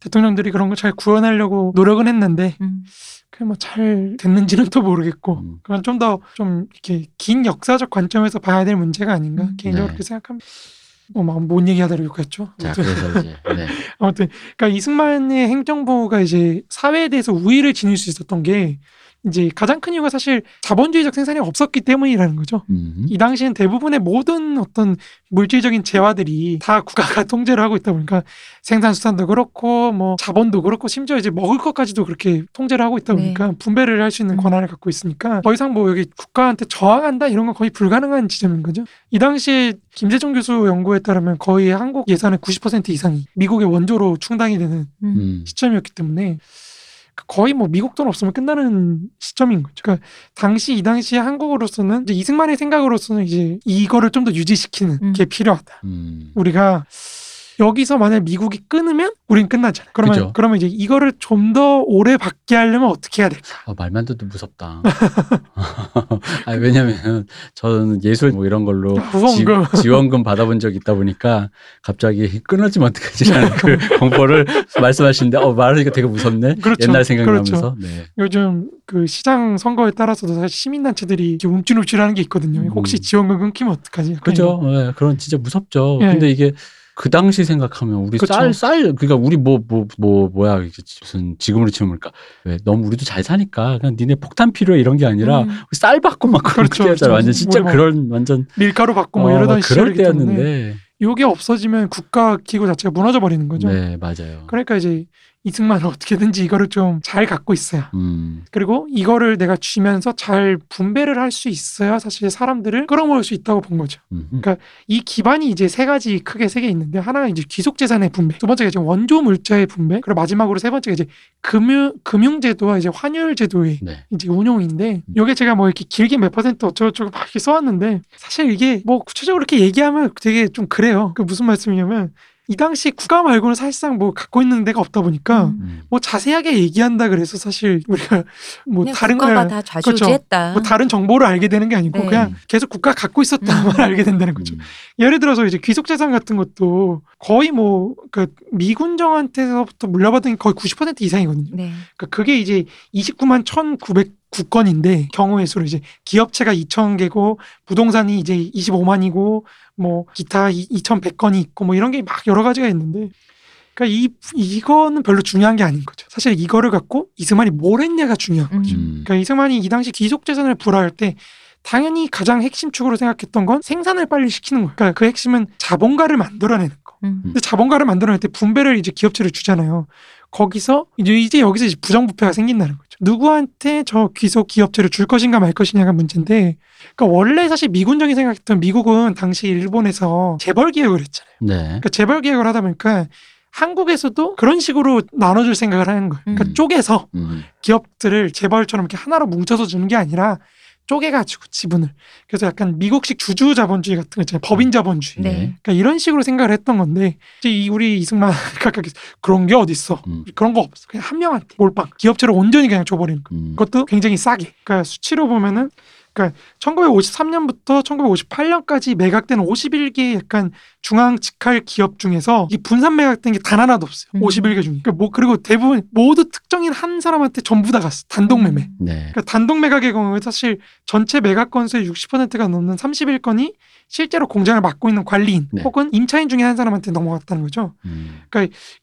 대통령들이 그런 걸 잘 구현하려고 노력은 했는데 음. 그게 뭐 잘 됐는지는 또 모르겠고 음. 그건 좀 더좀 이렇게 긴 역사적 관점에서 봐야 될 문제가 아닌가 음. 개인적으로 네. 그렇게 생각합니다. 뭐뭔 얘기하다가 욕했죠. 자, 아무튼, 그래서 이제 네. 아무튼 그러니까 이승만의 행정부가 이제 사회에 대해서 우위를 지닐 수 있었던 게 이제 가장 큰 이유가 사실 자본주의적 생산이 없었기 때문이라는 거죠. 음. 이 당시엔 대부분의 모든 어떤 물질적인 재화들이 다 국가가 통제를 하고 있다 보니까 생산수산도 그렇고 뭐 자본도 그렇고 심지어 이제 먹을 것까지도 그렇게 통제를 하고 있다 네. 보니까 분배를 할 수 있는 음. 권한을 갖고 있으니까 더 이상 뭐 여기 국가한테 저항한다 이런 건 거의 불가능한 지점인 거죠. 이 당시에 김재정 교수 연구에 따르면 거의 한국 예산의 90% 이상이 미국의 원조로 충당이 되는 음. 음. 시점이었기 때문에 거의 뭐 미국 돈 없으면 끝나는 시점인 거죠. 그러니까 당시 이 당시에 한국으로서는 이제 이승만의 생각으로서는 이제 이거를 좀 더 유지시키는 음. 게 필요하다. 음. 우리가 여기서 만약 미국이 끊으면 우린 끝나잖아. 그러면 그죠. 그러면 이제 이거를 좀 더 오래 받게 하려면 어떻게 해야 될까? 아, 말만 듣도 무섭다. 아, 왜냐면 저는 예술 뭐 이런 걸로 아, 후원금. 지, 원금 받아본 적이 있다 보니까 갑자기 끊어지면 어떡하지라는 그 공포를 말씀하시는데 어, 말하니까 되게 무섭네. 그렇죠. 옛날 생각나면서. 그렇죠. 네. 요즘 그 시장 선거에 따라서도 사실 시민단체들이 움찔움찔하는 게 있거든요. 음. 혹시 지원금 끊기면 어떡하지? 그죠. 예, 그런 진짜 무섭죠. 예. 근데 이게 그 당시 생각하면 우리 그쵸. 쌀, 쌀, 그러니까 우리 뭐, 뭐, 뭐, 뭐야, 이게 무슨 지금으로 치면 뭘까. 왜, 너무 우리도 잘 사니까 그냥 니네 폭탄 필요해 이런 게 아니라 음. 쌀 받고 막 그런 그렇죠. 그렇죠. 완전 진짜 뭐 그런 완전. 밀가루 받고 뭐 어, 이러던 막 그럴 때였는데. 이게 없어지면 국가 기구 자체가 무너져 버리는 거죠. 네, 맞아요. 그러니까 이제 이승만은 어떻게든지 이거를 좀 잘 갖고 있어야 음, 그리고 이거를 내가 쥐면서 잘 분배를 할 수 있어야 사실 사람들을 끌어모을 수 있다고 본 거죠. 음, 그러니까 이 기반이 이제 세 가지 크게 세 개 있는데 하나가 이제 귀속 재산의 분배, 두 번째가 이제 원조 물자의 분배, 그리고 마지막으로 세 번째가 이제 금융 금융 제도와 이제 환율 제도의 네. 이제 운용인데 요게 제가 뭐 이렇게 길게 몇 퍼센트 어쩌고저쩌고 막 이렇게 써왔는데 사실 이게 뭐 구체적으로 이렇게 얘기하면 되게 좀 그래요. 그 무슨 말씀이냐면 이 당시 국가 말고는 사실상 뭐 갖고 있는 데가 없다 보니까 음. 음. 뭐 자세하게 얘기한다 그래서 사실 우리가 뭐 다른 국가가 걸다 좌지우지했다. 뭐 다른 정보를 알게 되는 게 아니고 네. 그냥 계속 국가 가 갖고 있었다만 음. 알게 된다는 거죠. 음. 예를 들어서 이제 귀속 재산 같은 것도 거의 뭐그 미군정한테서부터 물려받은 게 거의 90% 이상이거든요. 네. 그러니까 그게 이제 29만 1,909건인데 경우의 수로 이제 기업체가 2,000개고 부동산이 이제 25만이고 뭐 기타 2,100건이 있고 뭐 이런 게 막 여러 가지가 있는데 그러니까 이 이거는 별로 중요한 게 아닌 거죠. 사실 이거를 갖고 이승만이 뭘 했냐가 중요한 거죠. 음. 음. 그러니까 이승만이 이 당시 귀속 재산을 불화할 때 당연히 가장 핵심 축으로 생각했던 건 생산을 빨리 시키는 거예요. 그러니까 그 핵심은 자본가를 만들어내는 거. 음. 근데 자본가를 만들어낼 때 분배를 이제 기업체를 주잖아요. 거기서 이제 이제 여기서 이제 부정부패가 생긴다는 거죠. 누구한테 저 귀속 기업체를 줄 것인가 말 것이냐가 문제인데, 그러니까 원래 사실 미군적인 생각했던 미국은 당시 일본에서 재벌 개혁을 했잖아요. 네. 그러니까 재벌 개혁을 하다 보니까 한국에서도 그런 식으로 나눠줄 생각을 하는 거예요. 그러니까 음. 쪼개서 음. 기업들을 재벌처럼 이렇게 하나로 뭉쳐서 주는 게 아니라 쪼개가지고 지분을. 그래서 약간 미국식 주주 자본주의 같은 거 있잖아요. 법인 자본주의. 네. 그러니까 이런 식으로 생각을 했던 건데 이제 이 우리 이승만 각각에서 그런 게 어딨어. 음. 그런 거 없어. 그냥 한 명한테 몰빵. 기업체를 온전히 그냥 줘버리는 거. 음. 그것도 굉장히 싸게. 그러니까 수치로 보면은 그러니까 1953년부터 1958년까지 매각된 51개 약간 중앙 직할 기업 중에서 이 분산 매각된 게 단 하나도 없어요. 음. 51개 중에. 그러니까 뭐 그리고 대부분 모두 특정인 한 사람한테 전부 다 갔어. 단독 매매. 음. 네. 그러니까 단독 매각의 경우에 사실 전체 매각 건수의 60%가 넘는 31건이 실제로 공장을 맡고 있는 관리인 네. 혹은 임차인 중에 한 사람한테 넘어갔다는 거죠. 음.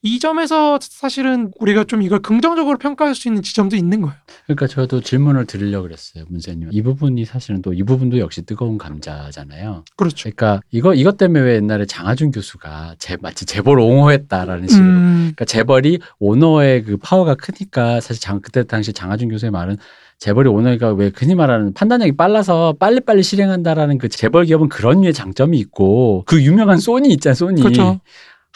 이 점에서 사실은 우리가 좀 이걸 긍정적으로 평가할 수 있는 지점도 있는 거예요. 그러니까 저도 질문을 드리려고 그랬어요, 문세님. 이 부분이 사실은 또 이 부분도 역시 뜨거운 감자잖아요. 그렇죠. 그러니까 이거 이것 때문에 왜 옛날에 장하준 교수가 재, 마치 재벌 옹호했다라는 식으로. 음, 그러니까 재벌이 오너의 그 파워가 크니까 사실 장, 그때 당시 장하준 교수의 말은 재벌이 오너가 왜 흔히 말하는 판단력이 빨라서 빨리빨리 실행한다라는 그 재벌 기업은 그런 류의 장점이 있고 그 유명한 소니 있잖아요 소니. 그렇죠.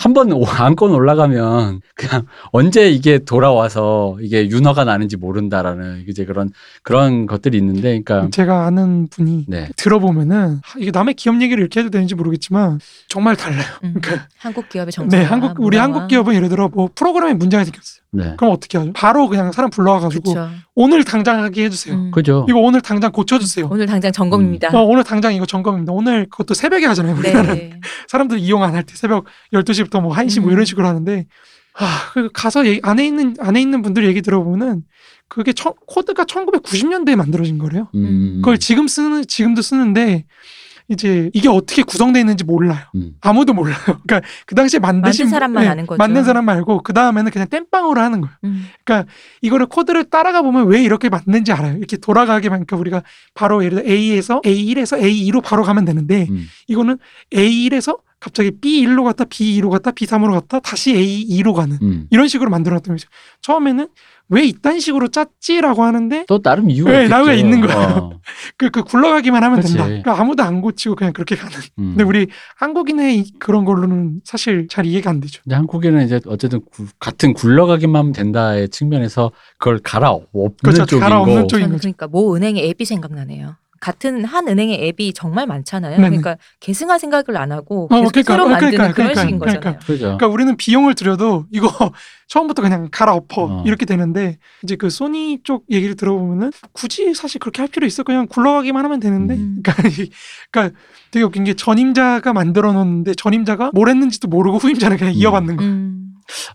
한 번 안건 올라가면 그냥 언제 이게 돌아와서 이게 윤허가 나는지 모른다라는 이제 그런 그런 것들이 있는데 그러니까 제가 아는 분이 네 들어보면은 하, 이게 남의 기업 얘기를 이렇게 해도 되는지 모르겠지만 정말 달라요. 음. 그러니까 한국 기업의 정책. 네, 한국 우리 한국 기업은 예를 들어 뭐 프로그램에 문제가 생겼어요. 네. 그럼 어떻게 하죠? 바로 그냥 사람 불러와가지고 그렇죠. 오늘 당장 하게 해주세요. 음. 그죠 이거 오늘 당장 고쳐주세요. 오늘 당장 점검입니다. 어, 오늘 당장 이거 점검입니다. 오늘 그것도 새벽에 하잖아요. 우리나라 네. 사람들 이용 안 할 때 새벽 12시부터 뭐 1시 뭐 음. 이런 식으로 하는데 아, 그 가서 얘기- 안에 있는 안에 있는 분들 얘기 들어보면은 그게 청- 코드가 1990년대에 만들어진 거래요. 음. 그걸 지금 쓰는 지금도 쓰는데 이제 이게 어떻게 구성되어 있는지 몰라요. 음. 아무도 몰라요. 그러니까 그 당시에 만드신 만든 사람만 네, 아는 거죠. 만든 사람 말고 그 다음에는 그냥 땜빵으로 하는 거예요. 음. 이거를 코드를 따라가 보면 왜 이렇게 맞는지 알아요. 이렇게 돌아가게만 그러니까 우리가 바로 예를 들어 A에서 A1에서 A2로 바로 가면 되는데 음. 이거는 A1에서 갑자기 B1로 갔다 B2로 갔다 B3으로 갔다 다시 A2로 가는 음. 이런 식으로 만들어놨던 거죠. 처음에는 왜 이딴 식으로 짰지라고 하는데 또 다른 이유가 네. 나오가 있는 거예요. 어. 그, 그 굴러가기만 하면 그치. 된다. 그러니까 아무도 안 고치고 그냥 그렇게 가는. 음. 근데 우리 한국인의 이- 그런 걸로는 사실 잘 이해가 안 되죠. 근데 한국에는 이제 어쨌든 구- 같은 굴러가기만 하면 된다의 측면에서 그걸 갈아 엎는 그렇죠. 쪽이고 갈아 엎는 쪽인 거죠. 그러니까 모 은행의 앱이 생각나네요. 같은 한 은행의 앱이 정말 많잖아요. 네네. 그러니까 계승할 생각을 안 하고 어, 계속 그러니까, 새로 어, 만드는 그러니까, 그런 그러니까, 식인 그러니까. 거잖아요. 그러니까 우리는 비용을 들여도 이거 처음부터 그냥 갈아 엎어 어. 이렇게 되는데 이제 그 소니 쪽 얘기를 들어보면은 굳이 사실 그렇게 할 필요 있어 그냥 굴러가기만 하면 되는데 음. 그러니까, 이- 그러니까 되게 웃긴 게 전임자가 만들어 놓는데 전임자가 뭘 했는지도 모르고 후임자는 그냥 음. 이어받는 거예요. 음.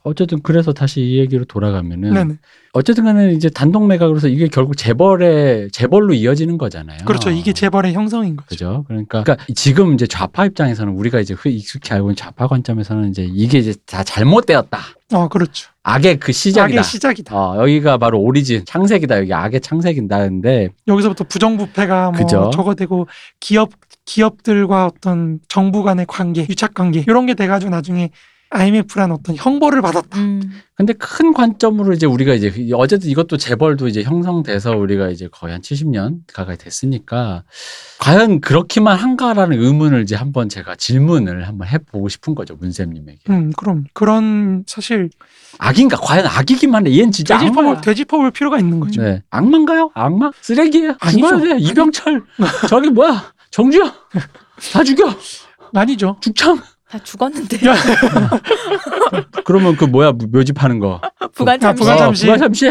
어쨌든 그래서 다시 이 얘기로 돌아가면은 네네. 어쨌든 간에 이제 단독 매각으로서 이게 결국 재벌의 재벌로 이어지는 거잖아요. 그렇죠. 이게 재벌의 형성인 거죠. 그죠. 그러니까, 그러니까 지금 이제 좌파 입장에서는 우리가 이제 흔히 익숙히 알고 있는 좌파 관점에서는 이제 이게 이제 다 잘못되었다. 어, 그렇죠. 악의 그 시작이다. 악의 시작이다. 어, 여기가 바로 오리진, 창세기다. 여기 악의 창세기다는데 여기서부터 부정부패가 뭐 그죠. 저거 되고 기업 기업들과 어떤 정부 간의 관계, 유착 관계 이런 게 돼가지고 나중에 IMF란 어떤 형벌을 받았다. 음. 근데 큰 관점으로 이제 우리가 이제 어쨌든 이것도 재벌도 이제 형성돼서 우리가 이제 거의 한 70년 가까이 됐으니까 과연 그렇기만 한가라는 의문을 이제 한번 제가 질문을 한번 해보고 싶은 거죠 문쌤님에게. 음, 그럼 그런 사실 악인가? 과연 악이기만 해 얘는 진짜 악마야. 되짚어볼 필요가 있는 거죠. 네. 악마인가요? 악마? 쓰레기예요? 아니죠. 돼 이병철. 저기 뭐야? 정주영 다 죽여. 아니죠. 죽창 다 죽었는데 야, 그러면 그 뭐야 묘집하는 거 부관 아, 참시. 부관 어, 참시. 부관 참시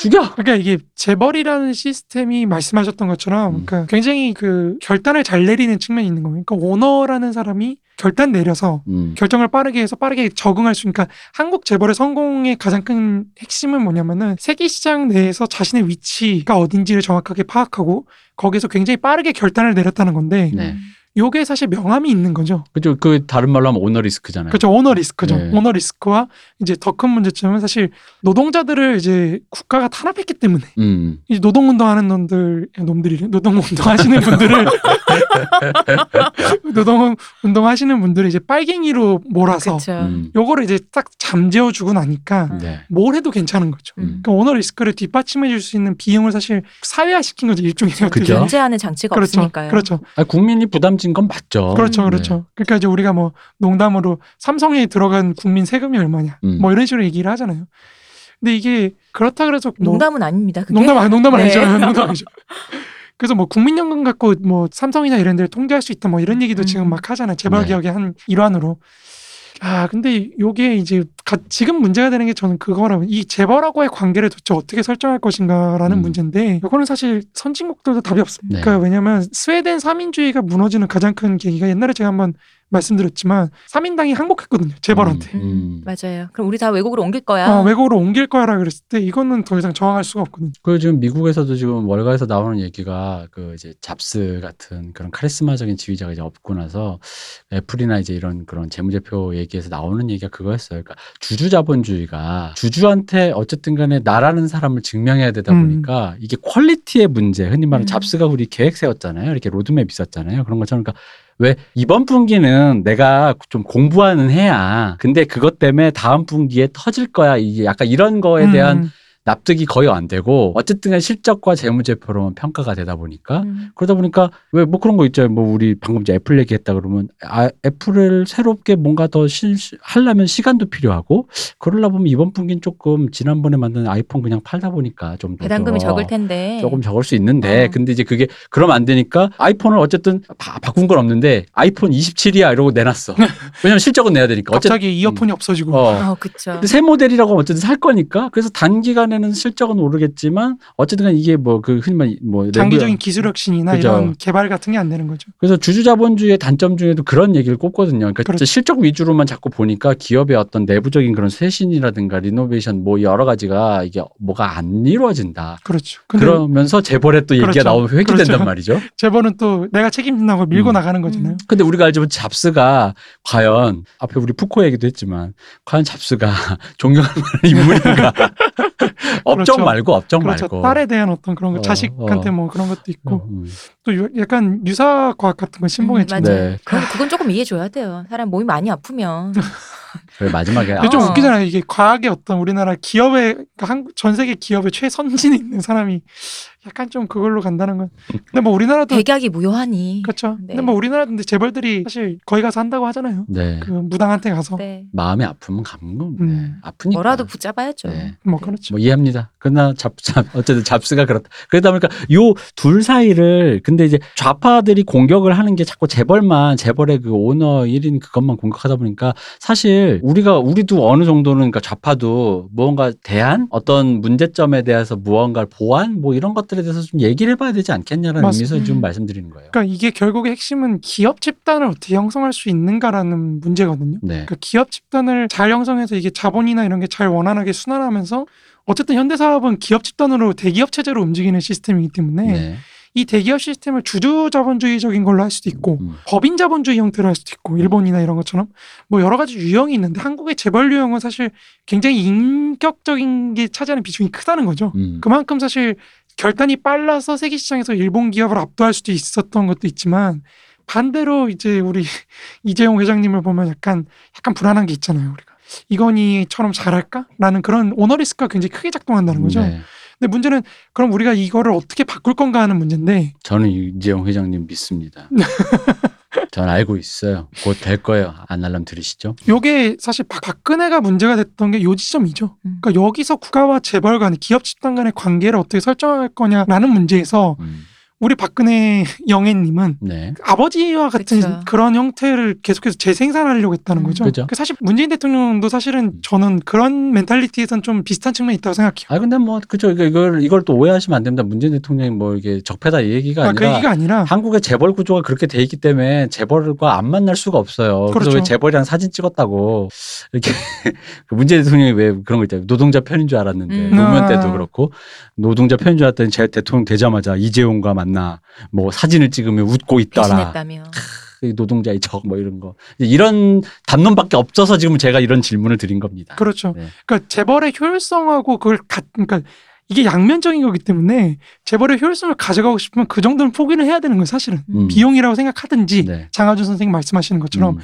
죽여 그러니까 이게 재벌이라는 시스템이 말씀하셨던 것처럼 음. 그러니까 굉장히 그 결단을 잘 내리는 측면이 있는 거예요. 그러니까 오너라는 사람이 결단 내려서 음. 결정을 빠르게 해서 빠르게 적응할 수 있으니까 한국 재벌의 성공의 가장 큰 핵심은 뭐냐면은 세계 시장 내에서 자신의 위치가 어딘지를 정확하게 파악하고 거기서 굉장히 빠르게 결단을 내렸다는 건데 네. 요게 사실 명함이 있는 거죠. 그죠. 그 다른 말로 하면 오너 리스크잖아요. 그렇죠. 오너 리스크죠. 네. 오너 리스크와 이제 더 큰 문제점은 사실 노동자들을 이제 국가가 탄압했기 때문에 음. 이제 노동 운동하는 놈들 놈들이 노동 운동하시는 분들을 노동 운동하시는 분들을 이제 빨갱이로 몰아서. 음. 요거를 이제 딱 잠재워 주고 나니까 네. 뭘 해도 괜찮은 거죠. 음. 그러니까 오너 리스크를 뒷받침해 줄 수 있는 비용을 사실 사회화시킨 거죠 일종의 그죠. 보면. 견제하는 장치가 그렇죠. 없으니까요. 그렇죠. 아, 국민이 부담 진 건 맞죠. 그렇죠. 네. 그렇죠. 그러니까 이제 우리가 뭐 농담으로 삼성에 들어간 국민 세금이 얼마냐 음. 뭐 이런 식으로 얘기를 하잖아요. 근데 이게 그렇다 그래서 뭐- 농담은 아닙니다. 그게. 농담 아니 농담 네. 아니죠. 농담 아니죠. 그래서 뭐 국민연금 갖고 뭐 삼성이나 이런 데를 통제할 수 있다 뭐 이런 얘기도 음. 지금 막 하잖아요. 재벌 네. 개혁의 한 일환으로. 아 근데 요게 이제 가- 지금 문제가 되는 게 저는 그거라면 이 재벌하고의 관계를 도대체 어떻게 설정할 것인가라는 음. 문제인데 이거는 사실 선진국들도 답이 없습니다. 네. 그러니까 왜냐하면 스웨덴 삼인주의가 무너지는 가장 큰 계기가 옛날에 제가 한번 말씀드렸지만 사민당이 항복했거든요. 재벌한테. 음, 음. 맞아요. 그럼 우리 다 외국으로 옮길 거야. 어, 외국으로 옮길 거야라 그랬을 때 이거는 더 이상 저항할 수가 없거든요. 그 지금 미국에서도 지금 월가에서 나오는 얘기가 그 이제 잡스 같은 그런 카리스마적인 지휘자가 이제 없고 나서 애플이나 이제 이런 그런 재무제표 얘기에서 나오는 얘기가 그거였어요. 그러니까 주주 자본주의가 주주한테 어쨌든 간에 나라는 사람을 증명해야 되다 음. 보니까 이게 quality의 문제, 흔히 말하는 음. 잡스가 우리 계획 세웠잖아요. 이렇게 로드맵 있었잖아요. 그런 것처럼 그러니까 왜? 이번 분기는 내가 좀 공부하는 해야. 근데 그것 때문에 다음 분기에 터질 거야. 이게 약간 이런 거에 대한 음. 납득이 거의 안 되고 어쨌든 실적과 재무제표로만 평가가 되다 보니까 음. 그러다 보니까 왜 뭐 그런 거 있잖아요. 뭐 우리 방금 이제 애플 얘기했다 그러면 아 애플을 새롭게 뭔가 더 실, 하려면 시간도 필요하고 그러려 보면 이번 분기는 조금 지난번에 만든 아이폰 그냥 팔다 보니까 좀더 배당금이 적을 텐데. 조금 적을 수 있는데 어. 근데 이제 그게 그러면 안 되니까 아이폰을 어쨌든 바, 바꾼 건 없는데 아이폰 27이야 이러고 내놨어. 왜냐면 실적은 내야 되니까. 어쨌든 갑자기 이어폰이 없어지고 어. 어, 그쵸. 근데 새 모델이라고 하면 어쨌든 살 거니까 그래서 단기간에 는 실적은 오르겠지만 어쨌든 이게 뭐 그 흔히 말뭐 장기적인 기술 혁신이나 그죠. 이런 개발 같은 게 안 되는 거죠. 그래서 주주 자본주의의 단점 중에도 그런 얘기를 꼽거든요. 그러니까 그렇죠. 실적 위주로만 자꾸 보니까 기업의 어떤 내부적인 그런 쇄신이라든가 리노베이션 뭐 여러 가지가 이게 뭐가 안 이루어진다. 그렇죠. 그러면서 재벌의 또 얘기가 그렇죠. 나오면 회귀된단 그렇죠. 말이죠. 재벌은 또 내가 책임진다고 밀고 음. 나가는 거잖아요. 근데 우리가 알지만 잡스가 과연 앞에 우리 푸코 얘기도 했지만 과연 잡스가 존경할 만한 인물인가? 업종 그렇죠. 말고 업종 그렇죠. 말고. 딸에 대한 어떤 그런 거, 어, 자식한테 어. 뭐 그런 것도 있고 음. 또 유- 약간 유사 과학 같은 거 신봉했죠. 음, 네. 맞아요. 그건, 그건 조금 이해줘야 돼요. 사람 몸이 많이 아프면. 마지막에 근데 좀 어. 웃기잖아요. 이게 과학의 어떤 우리나라 기업의 그러니까 한국 전 세계 기업의 최선진에 있는 사람이 약간 좀 그걸로 간다는 건. 근데 뭐 우리나라도 백약이 무효하니. 그렇죠. 네. 근데 뭐 우리나라도 근데 재벌들이 사실 거기 가서 한다고 하잖아요. 네. 그 무당한테 가서 네. 마음이 아프면 가는 거. 네. 음. 아프니까. 뭐라도 붙잡아야죠. 네. 뭐 그렇죠. 뭐 이해합니다. 그러나 잡, 잡 어쨌든 잡스가 그렇다. 그러다 보니까 요 둘 사이를 근데 이제 좌파들이 공격을 하는 게 자꾸 재벌만 재벌의 그 오너 1인 그것만 공격하다 보니까 사실 우리가 우리도 어느 정도는 그러니까 좌파도 무언가 대안 어떤 문제점에 대해서 무언가를 보완 뭐 이런 것들에 대해서 좀 얘기를 해봐야 되지 않겠냐라는 맞습니다. 의미에서 좀 음. 말씀드리는 거예요. 그러니까 이게 결국의 핵심은 기업 집단을 어떻게 형성할 수 있는가라는 문제거든요. 네. 그러니까 기업 집단을 잘 형성해서 이게 자본이나 이런 게 잘 원활하게 순환하면서 어쨌든 현대사업은 기업 집단으로 대기업 체제로 움직이는 시스템이기 때문에 네. 이 대기업 시스템을 주주 자본주의적인 걸로 할 수도 있고 음. 법인 자본주의 형태로 할 수도 있고 일본이나 이런 것처럼 뭐 여러 가지 유형이 있는데 한국의 재벌 유형은 사실 굉장히 인격적인 게 차지하는 비중이 크다는 거죠. 음. 그만큼 사실 결단이 빨라서 세계 시장에서 일본 기업을 압도할 수도 있었던 것도 있지만 반대로 이제 우리 이재용 회장님을 보면 약간 약간 불안한 게 있잖아요 우리가 이건희처럼 잘할까라는 그런 오너리스크가 굉장히 크게 작동한다는 거죠. 네. 근데 문제는 그럼 우리가 이거를 어떻게 바꿀 건가 하는 문제인데 저는 이재용 회장님 믿습니다. 전 알고 있어요. 곧 될 거예요. 안날람 들으시죠? 요게 사실 박- 박근혜가 문제가 됐던 게 요 지점이죠. 음. 그러니까 여기서 국가와 재벌 간 기업 집단 간의 관계를 어떻게 설정할 거냐라는 문제에서 음. 우리 박근혜 영애님은 네. 아버지와 같은 그쵸. 그런 형태를 계속해서 재생산하려고 했다는 음. 거죠. 그죠. 그 사실 문재인 대통령도 사실은 저는 그런 멘탈리티에선 좀 비슷한 측면이 있다고 생각해요. 아 근데 뭐 그죠 이걸 이걸 또 오해하시면 안 됩니다. 문재인 대통령이 뭐 이게 적폐다 이 얘기가 아, 아니라 그 얘기가 아니라 한국의 재벌 구조가 그렇게 돼 있기 때문에 재벌과 안 만날 수가 없어요. 그래서 그렇죠. 왜 재벌이랑 사진 찍었다고 이렇게 그 문재인 대통령이 왜 그런 거 있잖아요. 노동자 편인 줄 알았는데 음. 노무현 아. 때도 그렇고 노동자 편인 줄 알았더니 제 대통령 되자마자 이재용과 만나 뭐 사진을 찍으면 웃고. 그 노동자의 적 뭐 이런 거 이런 담론밖에 없어서 지금 제가 이런 질문을 드린 겁니다. 그렇죠. 네. 그러니까 재벌의 효율성하고 그걸 가, 그러니까 이게 양면적인 거기 때문에 재벌의 효율성을 가져가고 싶으면 그 정도는 포기를 해야 되는 거예요, 사실은. 음. 비용이라고 생각하든지 네. 장하준 선생님 말씀하시는 것처럼 음,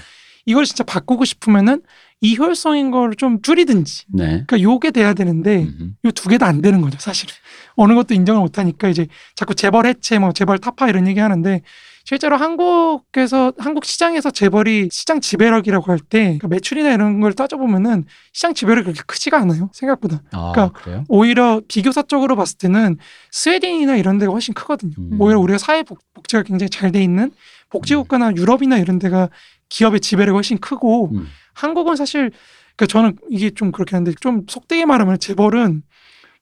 이걸 진짜 바꾸고 싶으면은 이 효율성인 걸 좀 줄이든지. 네. 그러니까 요게 돼야 되는데 음, 요두 개 다 안 되는 거죠, 사실은. 어느 것도 인정을 못 하니까 이제 자꾸 재벌 해체, 뭐 재벌 타파 이런 얘기 하는데 실제로 한국에서 한국 시장에서 재벌이 시장 지배력이라고 할때 그러니까 매출이나 이런 걸 따져보면은 시장 지배력이 그렇게 크지가 않아요, 생각보다. 아, 그러니까 그래요? 오히려 비교사적으로 봤을 때는 스웨덴이나 이런 데가 훨씬 크거든요. 음. 오히려 우리가 사회 복, 복지가 굉장히 잘 돼 있는 복지국가나 유럽이나 이런 데가 기업의 지배력이 훨씬 크고 음. 한국은 사실 그러니까 저는 이게 좀 그렇게 하는데 좀 속되게 말하면 재벌은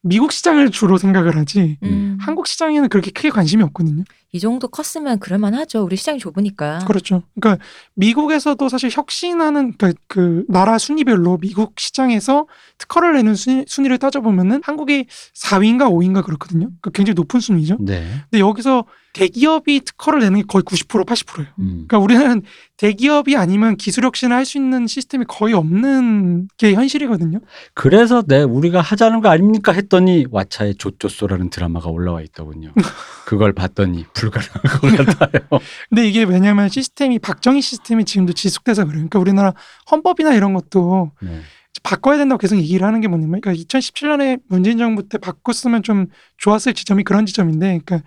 미국 시장을 주로 생각을 하지 음. 한국 시장에는 그렇게 크게 관심이 없거든요. 이 정도 컸으면 그럴만하죠. 우리 시장이 좁으니까. 그렇죠. 그러니까 미국에서도 사실 혁신하는 그러니까 그 나라 순위별로 미국 시장에서 특허를 내는 순위, 순위를 따져보면은 한국이 4위인가 5위인가 그렇거든요. 그러니까 굉장히 높은 순위죠. 네. 근데 여기서 대기업이 특허를 내는 게 거의 90% 80%예요. 음. 그러니까 우리는 대기업이 아니면 기술 혁신을 할 수 있는 시스템이 거의 없는 게 현실이거든요. 그래서 네 우리가 하자는 거 아닙니까 했더니 왓챠의 조조소라는 드라마가 올라와 있더군요. 그걸 봤더니 불가능한 것 같아요. 근데 이게 왜냐면 시스템이 박정희 시스템이 지금도 지속돼서 그래요. 그러니까 우리나라 헌법이나 이런 것도 네. 바꿔야 된다고 계속 얘기를 하는 게 뭐냐면 그러니까 2017년에 문재인 정부 때 바꿨으면 좀 좋았을 지점이 그런 지점인데 그러니까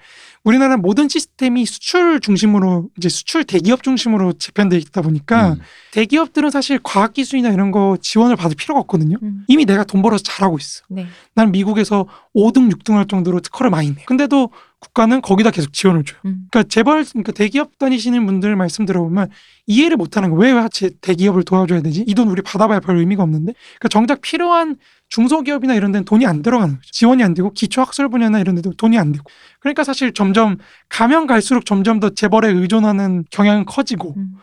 우리나라 모든 시스템이 수출 중심으로 이제 수출 대기업 중심으로 재편돼 있다 보니까 음. 대기업들은 사실 과학 기술이나 이런 거 지원을 받을 필요가 없거든요. 음. 이미 내가 돈 벌어서 잘하고 있어. 네. 난 미국에서 5등, 6등 할 정도로 특허를 많이 내. 근데도 국가는 거기다 계속 지원을 줘요. 음. 그러니까 재벌, 그러니까 대기업 다니시는 분들 말씀 들어보면 이해를 못 하는 거예요. 왜제 대기업을 도와줘야 되지? 이 돈 우리 받아봐야 별 의미가 없는데. 그러니까 정작 필요한 중소기업이나 이런 데는 돈이 안 들어가는 거죠. 지원이 안 되고 기초학술 분야나 이런 데도 돈이 안 되고. 그러니까 사실 점점 가면 갈수록 점점 더 재벌에 의존하는 경향은 커지고 음.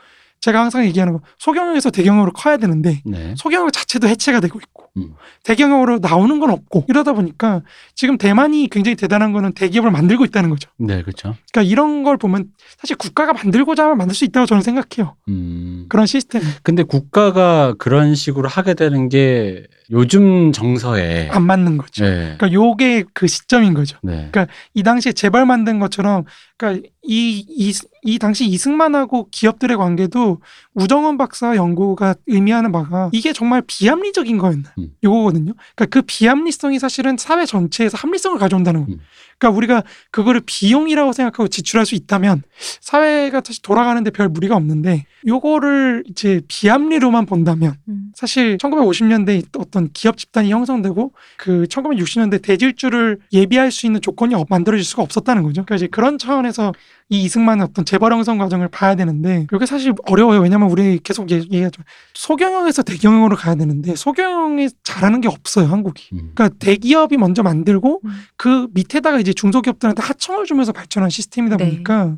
제가 항상 얘기하는 거 소경영에서 대경영으로 커야 되는데 네. 소경영 자체도 해체가 되고 있고 음. 대경영으로 나오는 건 없고 이러다 보니까 지금 대만이 굉장히 대단한 거는 대기업을 만들고 있다는 거죠. 네, 그렇죠. 그러니까 이런 걸 보면 사실 국가가 만들고자 하면 만들 수 있다고 저는 생각해요. 음. 그런 시스템 근데 국가가 그런 식으로 하게 되는 게 요즘 정서에 안 맞는 거죠. 네. 그러니까 요게 그 시점인 거죠. 네. 그러니까 이 당시에 재벌 만든 것처럼 그러니까 이, 이, 이 당시 이승만하고 기업들의 관계도 우정원 박사 연구가 의미하는 바가 이게 정말 비합리적인 거였나 음. 요거거든요. 그러니까 그 비합리성이 사실은 사회 전체에서 합리성을 가져온다는 거예요. 음. 그러니까 우리가 그거를 비용이라고 생각하고 지출할 수 있다면 사회가 다시 돌아가는데 별 무리가 없는데 요거를 이제 비합리로만 본다면 음. 사실 1950년대 어떤 기업 집단이 형성되고 그 1960년대 대질주를 예비할 수 있는 조건이 없- 만들어질 수가 없었다는 거죠. 그러니까 이제 그런 차원에서 이 이승만의 어떤 재벌 형성 과정을 봐야 되는데 이게 사실 어려워요. 왜냐면 우리 계속 얘- 얘기하죠. 소경영에서 대경영으로 가야 되는데 소경영이 잘하는 게 없어요, 한국이. 음. 그러니까 대기업이 먼저 만들고 음. 그 밑에다가 이제 중소기업들한테 하청을 주면서 발전한 시스템이다 네. 보니까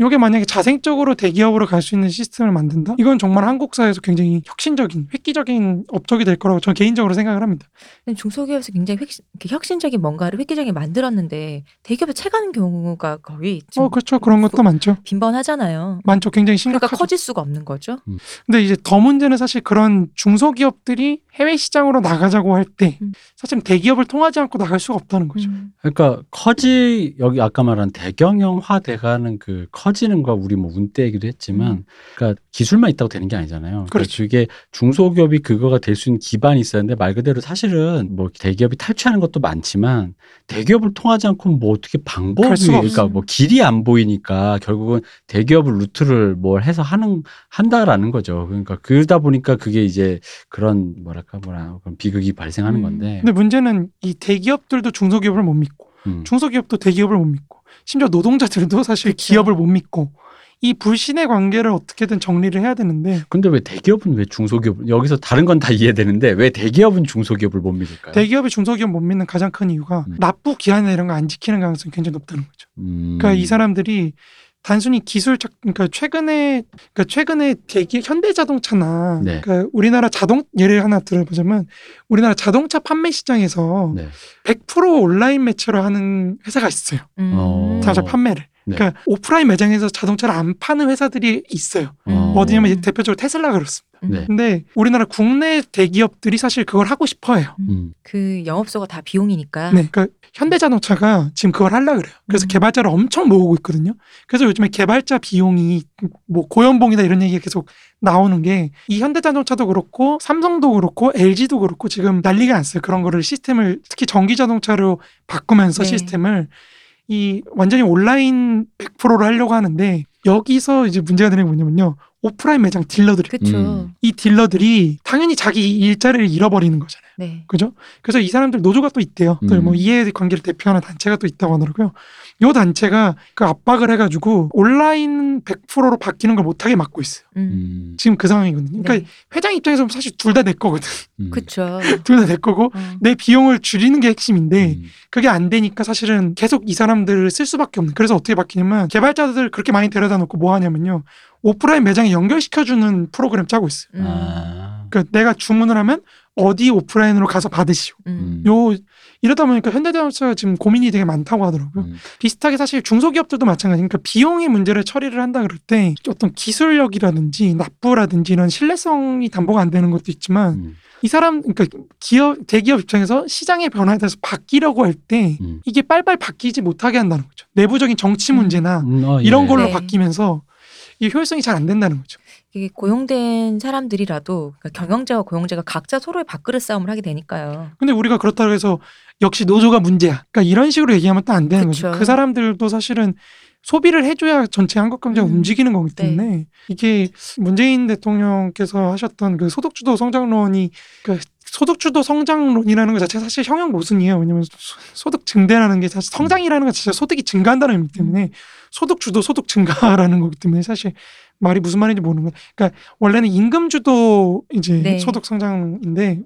이게 만약에 자생적으로 대기업으로 갈 수 있는 시스템을 만든다? 이건 정말 한국 사회에서 굉장히 혁신적인, 획기적인 업적이 될 거라고 저는 개인적으로 생각을 합니다. 근데 중소기업에서 굉장히 이렇게 혁신 적인 뭔가를 획기적인 만들었는데 대기업에 채가는 경우가 거의 어, 그렇죠. 그런 것도 많죠. 빈번하잖아요. 많죠. 굉장히 그러니까 심각하죠. 커질 수가 없는 거죠. 근데 이제 더 문제는 사실 그런 중소기업들이 해외 시장으로 나가자고 할때 음. 사실 대기업을 통하지 않고 나갈 수가 없다는 거죠. 음. 그러니까 커지 여기 아까 말한 대경영화 돼가는 그 커지는 거 우리 뭐 운대 얘기도 했지만 그러니까 기술만 있다고 되는 게 아니잖아요. 그러니까 그렇죠. 그게 중소기업이 그거가 될 수 있는 기반이 있어야 하는데 말 그대로 사실은 뭐 대기업이 탈취하는 것도 많지만 대기업을 통하지 않고 뭐 어떻게 방법이 그러니까. 뭐 길이 안 보이니까 결국은 대기업을 루트를 뭘 해서 하는 한다라는 거죠. 그러니까 그러다 보니까 그게 이제 그런 뭐랄까 뭐라 그런 비극이 발생하는 음. 건데. 근데 문제는 이 대기업들도 중소기업을 못 믿고 음. 중소기업도 대기업을 못 믿고 심지어 노동자들도 사실 그쵸. 기업을 못 믿고 이 불신의 관계를 어떻게든 정리를 해야 되는데 근데 왜 대기업은 왜 중소기업 여기서 다른 건 다 이해되는데 왜 대기업은 중소기업을 못 믿을까요? 대기업이 중소기업 못 믿는 가장 큰 이유가 음. 납부 기한이나 이런 거 안 지키는 가능성이 굉장히 높다는 거죠. 음. 그러니까 이 사람들이 단순히 기술 적 그러니까 최근에 그러니까 최근에 대기 현대자동차나 네. 그러니까 우리나라 자동 예를 하나 들어보자면 우리나라 자동차 판매 시장에서 네. 100% 온라인 매체로 하는 회사가 있어요. 음. 어. 자동차 판매를. 네. 그러니까 오프라인 매장에서 자동차를 안 파는 회사들이 있어요. 음. 어디냐면 대표적으로 테슬라 그렇습니다. 네. 근데 우리나라 국내 대기업들이 사실 그걸 하고 싶어해요. 음. 그 영업소가 다 비용이니까. 네, 그러니까 현대자동차가 지금 그걸 하려 그래요. 그래서 음. 개발자를 엄청 모으고 있거든요. 그래서 요즘에 개발자 비용이 뭐 고연봉이다 이런 얘기가 계속 나오는 게 이 현대자동차도 그렇고 삼성도 그렇고 LG도 그렇고 지금 난리가 났어요. 그런 거를 시스템을 특히 전기자동차로 바꾸면서 네. 시스템을 이 완전히 온라인 100%로 하려고 하는데 여기서 이제 문제가 되는 게 뭐냐면요. 오프라인 매장 딜러들이 그쵸. 음. 이 딜러들이 당연히 자기 일자리를 잃어버리는 거잖아요. 네. 그죠? 그래서 이 사람들 노조가 또 있대요. 또 음. 뭐 이해 관계를 대표하는 단체가 또 있다고 하더라고요. 요 단체가 그 압박을 해가지고 온라인 100%로 바뀌는 걸 못하게 막고 있어요. 음. 음. 지금 그 상황이거든요. 그러니까 네. 회장 입장에서 사실 둘 다 내 거거든. 음. 그쵸. 둘다 내 거고 어. 내 비용을 줄이는 게 핵심인데 음. 그게 안 되니까 사실은 계속 이 사람들을 쓸 수밖에 없는. 그래서 어떻게 바뀌냐면 개발자들 그렇게 많이 데려다 놓고 뭐 하냐면요. 오프라인 매장에 연결시켜주는 프로그램 짜고 있어요. 음. 아. 그러니까 내가 주문을 하면 어디 오프라인으로 가서 받으시오. 음. 요 이러다 보니까 현대자동차가 지금 고민이 되게 많다고 하더라고요. 음. 비슷하게 사실 중소기업들도 마찬가지니까 그러니까 비용의 문제를 처리를 한다 그럴 때 어떤 기술력이라든지 납부라든지 이런 신뢰성이 담보가 안 되는 것도 있지만 음. 이 사람 그러니까 기업 대기업 입장에서 시장의 변화에 대해서 바뀌려고 할때 음. 이게 빨빨 바뀌지 못하게 한다는 거죠. 내부적인 정치 음. 문제나 음, 어, 이런 예. 걸로 네. 바뀌면서 이 효율성이 잘 안 된다는 거죠. 이게 고용된 사람들이라도 그러니까 경영자와 고용자가 각자 서로의 밥그릇 싸움을 하게 되니까요. 근데 우리가 그렇다고 해서 역시 노조가 문제야. 그러니까 이런 식으로 얘기하면 또 안 되는 그쵸. 거죠. 그 사람들도 사실은 소비를 해줘야 전체 한국 경제가 음. 움직이는 거기 네. 때문에 이게 문재인 대통령께서 하셨던 그 소득주도 성장론이 그 소득주도 성장론이라는 것 자체가 사실 형용 모순이에요. 왜냐면 소- 소득 증대라는 게 사실 성장이라는 것 자체가 소득이 증가한다는 의미 때문에 소득 주도 소득 증가라는 거기 때문에 사실 말이 무슨 말인지 모르는 거예요. 그러니까 원래는 임금 주도 이제 네. 소득 성장인데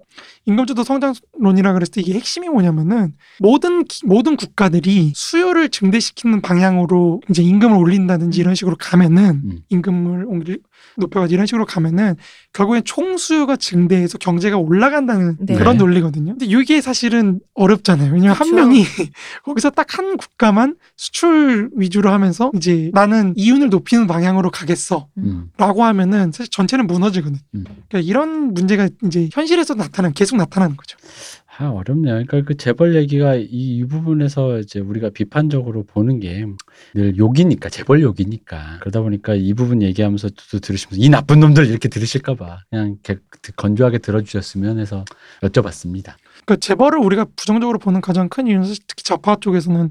임금 주도 성장론이라 그랬을 때 이게 핵심이 뭐냐면은 모든 기- 모든 국가들이 수요를 증대시키는 방향으로 이제 임금을 올린다든지 이런 식으로 가면은 음. 임금을 옮길- 높여가지고 이런 식으로 가면은 결국엔 총수요가 증대해서 경제가 올라간다는 네. 그런 논리거든요. 근데 이게 사실은 어렵잖아요. 왜냐면 한 그쵸. 명이 거기서 딱 한 국가만 수출 위주로 하면서 이제 나는 이윤을 높이는 방향으로 가겠어. 음. 라고 하면은 사실 전체는 무너지거든요. 음. 그러니까 이런 문제가 이제 현실에서 나타나는 계속 나타나는 거죠. 아, 어렵네요. 그러니까 그 재벌 얘기가 이, 이 부분에서 이제 우리가 비판적으로 보는 게 늘 욕이니까 재벌 욕이니까 그러다 보니까 이 부분 얘기하면서 또 들으시면서 이 나쁜 놈들 이렇게 들으실까봐 그냥 이렇게 건조하게 들어주셨으면 해서 여쭤봤습니다. 그러니까 재벌을 우리가 부정적으로 보는 가장 큰 이유는 특히 좌파 쪽에서는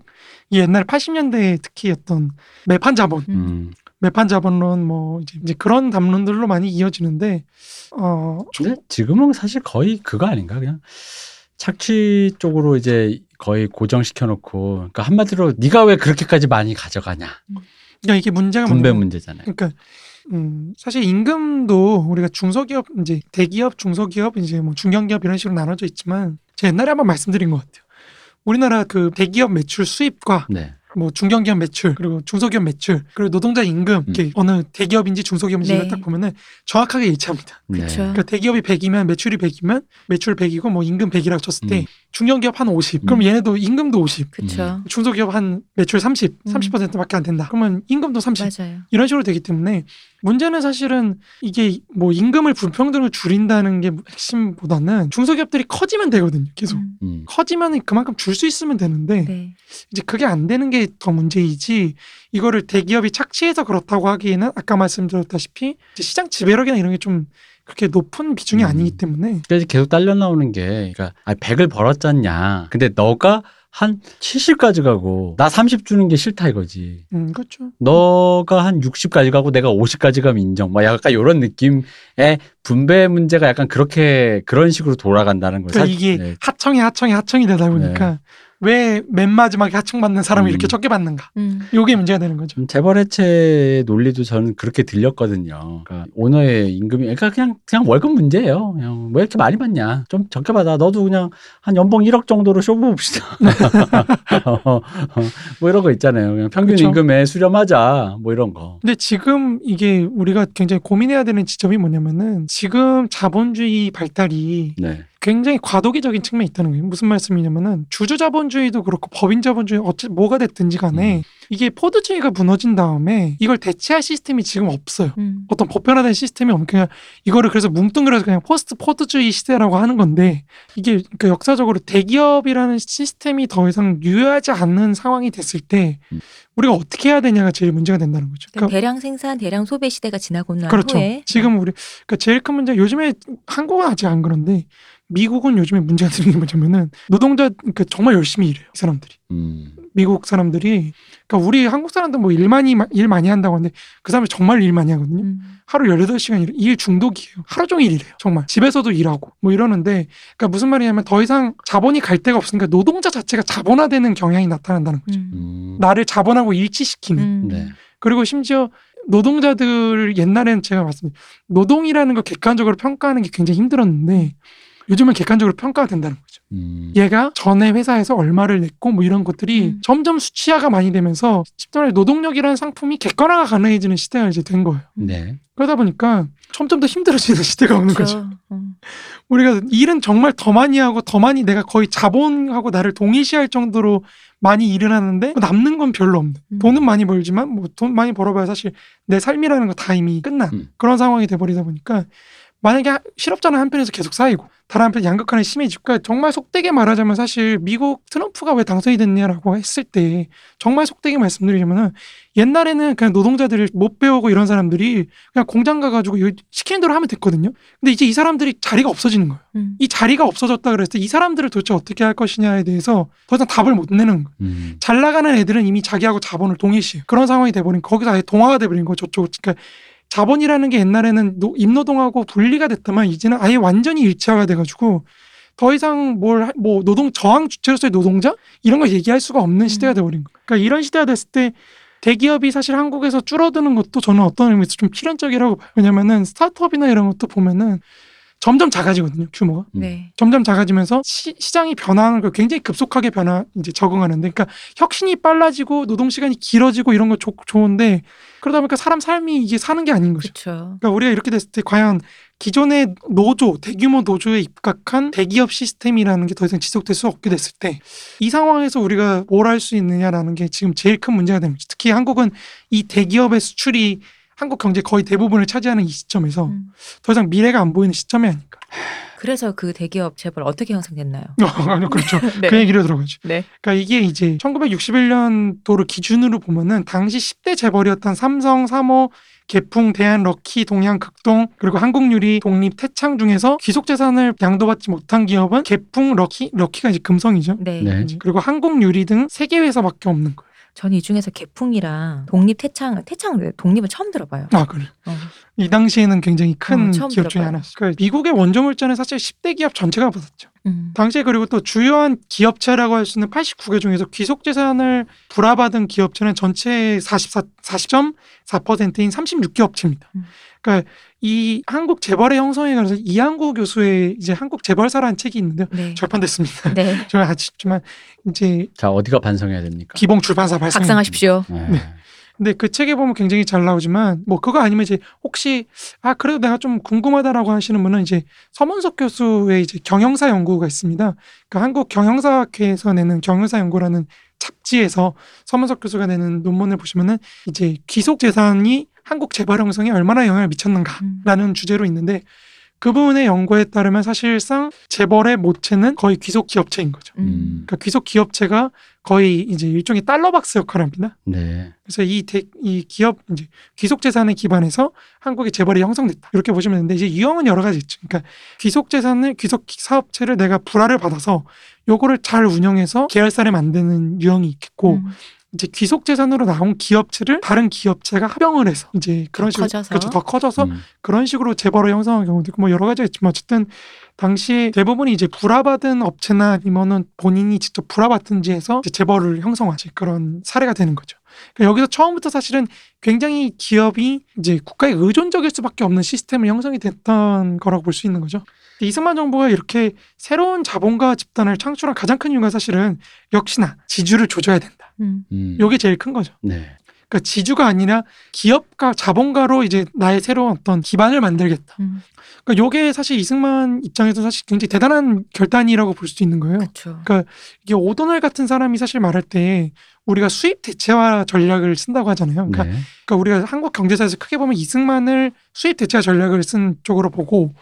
이 옛날 80년대에 특히 어떤 매판 자본, 음. 음. 매판 자본론 뭐 이제, 그런 담론들로 많이 이어지는데 어 지금은 사실 거의 그거 아닌가 그냥 착취 쪽으로 이제 거의 고정시켜 놓고 그러니까 한마디로 네가 왜 그렇게까지 많이 가져가냐 그러니까 이게 문제가 분배 문제잖아요. 그러니까 음, 사실 임금도 우리가 중소기업 이제 대기업, 중소기업 이제 뭐 중견기업 이런 식으로 나눠져 있지만 제가 옛날에 한번 말씀드린 것 같아요. 우리나라 그 대기업 매출 수입과 네. 뭐 중견기업 매출 그리고 중소기업 매출 그리고 노동자 임금 이렇게 어느 대기업인지 중소기업인지 네. 딱 보면은 정확하게 일치합니다. 네. 그러니까 대기업이 100이면 매출이 100이면 매출 100이고 뭐 임금 100이라고 쳤을 때 음. 중견기업 한 50. 그럼 음. 얘네도 임금도 50. 그쵸. 중소기업 한 매출 30, 음. 30%밖에 안 된다. 그러면 임금도 30. 맞아요. 이런 식으로 되기 때문에 문제는 사실은 이게 뭐 임금을 불평등을 줄인다는 게 핵심보다는 중소기업들이 커지면 되거든요. 계속 음. 음. 커지면 그만큼 줄 수 있으면 되는데 네. 이제 그게 안 되는 게 더 문제이지 이거를 대기업이 착취해서 그렇다고 하기에는 아까 말씀드렸다시피 이제 시장 지배력이나 이런 게 좀 그렇게 높은 비중이 음. 아니기 때문에 그래서 계속 딸려 나오는 게, 그러니까 아, 100을 벌었잖냐. 근데 너가 한 70까지 가고 나 30 주는 게 싫다 이거지. 음 그렇죠. 너가 한 60까지 가고 내가 50까지 가면 인정. 막 약간 이런 느낌의 분배 문제가 약간 그렇게 그런 식으로 돌아간다는 거예요. 그러니까 사- 이게 네. 하청이 하청이 하청이 되다 보니까 왜 맨 마지막에 하청받는 사람이 음. 이렇게 적게 받는가? 음. 요게 문제가 되는 거죠. 좀 재벌 해체 논리도 저는 그렇게 들렸거든요. 그러니까 오너의 임금이 그러니까 그냥 그냥 월급 문제예요. 그냥 왜 이렇게 많이 받냐? 좀 적게 받아. 너도 그냥 한 연봉 1억 정도로 쇼부 봅시다. 어, 어, 뭐 이런 거 있잖아요. 그냥 평균 그쵸. 임금에 수렴하자. 뭐 이런 거. 근데 지금 이게 우리가 굉장히 고민해야 되는 지점이 뭐냐면은 지금 자본주의 발달이 네. 굉장히 과도기적인 측면이 있다는 거예요. 무슨 말씀이냐면은 주주 자본주의도 그렇고 법인 자본주의 어째 뭐가 됐든지 간에 음. 이게 포드주의가 무너진 다음에 이걸 대체할 시스템이 지금 없어요. 음. 어떤 보편화된 시스템이 없는 그냥 이거를 그래서 뭉뚱그려서 그냥 포스트 포드주의 시대라고 하는 건데 이게 그러니까 역사적으로 대기업이라는 시스템이 더 이상 유효하지 않는 상황이 됐을 때 음. 우리가 어떻게 해야 되냐가 제일 문제가 된다는 거죠. 그러니까 그러니까 대량 생산, 대량 소비 시대가 지나고 난 그렇죠. 후에 지금 우리 그러니까 제일 큰 문제 요즘에 한국은 아직 안 그런데 미국은 요즘에 문제가 되는 게 뭐냐면은 노동자 그러니까 정말 열심히 일해요 이 사람들이 음. 미국 사람들이 그러니까 우리 한국 사람들 뭐 일 많이 일 많이 한다고 하는데 그 사람이 정말 일 많이 하거든요. 음. 하루 18시간 일, 일 중독이에요. 하루 종일 일해요. 정말. 집에서도 일하고 뭐 이러는데 그러니까 무슨 말이냐면 더 이상 자본이 갈 데가 없으니까 노동자 자체가 자본화되는 경향이 나타난다는 거죠. 음. 음. 나를 자본하고 일치시키는. 음. 네. 그리고 심지어 노동자들 옛날에는 제가 말씀드린 노동이라는 걸 객관적으로 평가하는 게 굉장히 힘들었는데 요즘은 객관적으로 평가가 된다는 거죠. 음. 얘가 전에 회사에서 얼마를 냈고 뭐 이런 것들이 음. 점점 수치화가 많이 되면서 말해 노동력이라는 상품이 객관화가 가능해지는 시대가 이제 된 거예요. 네. 그러다 보니까 점점 더 힘들어지는 시대가 오는 거죠. 그렇죠. 음. 우리가 일은 정말 더 많이 하고 더 많이 내가 거의 자본하고 나를 동일시할 정도로 많이 일을 하는데 뭐 남는 건 별로 없는. 음. 돈은 많이 벌지만 뭐 돈 많이 벌어봐야 사실 내 삶이라는 거 다 이미 끝난 음. 그런 상황이 돼버리다 보니까 만약에 하- 실업자는 한편에서 계속 쌓이고 다른 한편 양극화는 심해지고 그러니까 정말 속되게 말하자면 사실 미국 트럼프가 왜 당선이 됐냐라고 했을 때 정말 속되게 말씀드리자면은 옛날에는 그냥 노동자들을 못 배우고 이런 사람들이 그냥 공장 가가지고 요- 시키는 대로 하면 됐거든요. 근데 이제 이 사람들이 자리가 없어지는 거예요. 음. 이 자리가 없어졌다 그랬을 때 이 사람들을 도대체 어떻게 할 것이냐에 대해서 더 이상 답을 못 내는 거예요. 음. 잘 나가는 애들은 이미 자기하고 자본을 동일시해요. 그런 상황이 돼버린 거기서 아예 동화가 돼버린 거죠. 저쪽 그러니까 자본이라는 게 옛날에는 노- 임노동하고 분리가 됐다만 이제는 아예 완전히 일체화가 돼가지고 더 이상 뭘 뭐 노동 저항 주체로서의 노동자 이런 걸 얘기할 수가 없는 시대가 돼버린 거예요. 그러니까 이런 시대가 됐을 때 대기업이 사실 한국에서 줄어드는 것도 저는 어떤 의미에서 좀 필연적이라고 봐요. 왜냐면은 스타트업이나 이런 것도 보면은 점점 작아지거든요. 규모가. 음. 네. 점점 작아지면서 시, 장이 변하는 걸 굉장히 급속하게 변화 이제 적응하는데 그러니까 혁신이 빨라지고 노동 시간이 길어지고 이런 거 좋, 좋은데 그러다 보니까 사람 삶이 이게 사는 게 아닌 거죠. 그렇죠. 그러니까 우리가 이렇게 됐을 때 과연 기존의 노조 대규모 노조에 입각한 대기업 시스템이라는 게 더 이상 지속될 수 없게 됐을 때 이 상황에서 우리가 뭘 할 수 있느냐라는 게 지금 제일 큰 문제가 됩니다. 특히 한국은 이 대기업의 수출이 한국 경제 거의 대부분을 차지하는 이 시점에서 음. 더 이상 미래가 안 보이는 시점이 아닐까. 그래서 그 대기업 재벌 어떻게 형성됐나요? 아니요, 그렇죠. 네. 그 얘기로 들어가죠. 네. 그러니까 이게 이제 1961년도를 기준으로 보면은 당시 10대 재벌이었던 삼성, 삼호, 개풍, 대한, 럭키, 동양, 극동 그리고 한국유리, 독립, 태창 중에서 귀속재산을 양도받지 못한 기업은 개풍, 럭키, 럭키가 이제 금성이죠. 네. 네. 그리고 한국유리 등 세 개 회사밖에 없는 거예요. 저는 이 중에서 개풍이랑 독립 태창 태창 왜 독립은 처음 들어봐요. 아 그래. 어. 이 당시에는 굉장히 큰 어, 처음 기업 중에 들어봐요. 하나였어요. 그러니까 미국의 원조 물자는 사실 10대 기업 전체가 받았죠. 음. 당시에 그리고 또 주요한 기업체라고 할 수 있는 89개 중에서 귀속 재산을 불화받은 기업체는 전체의 44, 40.4%인 36개 업체입니다. 음. 그러니까 이 한국 재벌의 형성에 관해서 이한구 교수의 이제 한국 재벌사라는 책이 있는데요. 네. 절판됐습니다. 네. 저는 아쉽지만 이제 자 어디가 반성해야 됩니까? 기봉 출판사 발행. 각상하십시오. 네. 네. 근데 그 책에 보면 굉장히 잘 나오지만 뭐 그거 아니면 이제 혹시 아 그래도 내가 좀 궁금하다라고 하시는 분은 이제 서문석 교수의 이제 경영사 연구가 있습니다. 그러니까 한국 경영사학회에서 내는 경영사 연구라는 잡지에서 서문석 교수가 내는 논문을 보시면은 이제 귀속 재산이 한국 재벌 형성에 얼마나 영향을 미쳤는가라는 음. 주제로 있는데 그 부분의 연구에 따르면 사실상 재벌의 모체는 거의 귀속 기업체인 거죠. 음. 음. 그러니까 귀속 기업체가 거의 이제 일종의 달러박스 역할을 합니다. 네. 그래서 이, 대, 이 기업 이제 귀속 재산에 기반해서 한국의 재벌이 형성됐다 이렇게 보시면 되는데 이제 유형은 여러 가지 있죠. 그러니까 귀속 재산을 귀속 사업체를 내가 불화를 받아서 요거를 잘 운영해서 계열사를 만드는 유형이 있겠고 음. 이제 귀속 재산으로 나온 기업체를 다른 기업체가 합병을 해서 이제 그런 더 식으로 커져서? 그렇죠 더 커져서 음. 그런 식으로 재벌을 형성한 경우도 있고 뭐 여러 가지가 있지만 어쨌든 당시 대부분이 이제 불화받은 업체나 아니면은 본인이 직접 불화받든지 해서 이제 재벌을 형성하지 그런 사례가 되는 거죠. 그러니까 여기서 처음부터 사실은 굉장히 기업이 이제 국가에 의존적일 수밖에 없는 시스템을 형성이 됐던 거라고 볼 수 있는 거죠. 이승만 정부가 이렇게 새로운 자본가 집단을 창출한 가장 큰 이유가 사실은 역시나 지주를 조져야 된다. 음. 음. 요게 제일 큰 거죠. 네. 그러니까 지주가 아니라 기업가 자본가로 이제 나의 새로운 어떤 기반을 만들겠다. 음. 그러니까 요게 사실 이승만 입장에서 사실 굉장히 대단한 결단이라고 볼 수도 있는 거예요. 그렇죠. 이게 오도널 같은 사람이 사실 말할 때 우리가 수입 대체화 전략을 쓴다고 하잖아요. 그러니까, 네. 그러니까 우리가 한국 경제사에서 크게 보면 이승만을 수입 대체화 전략을 쓴 쪽으로 보고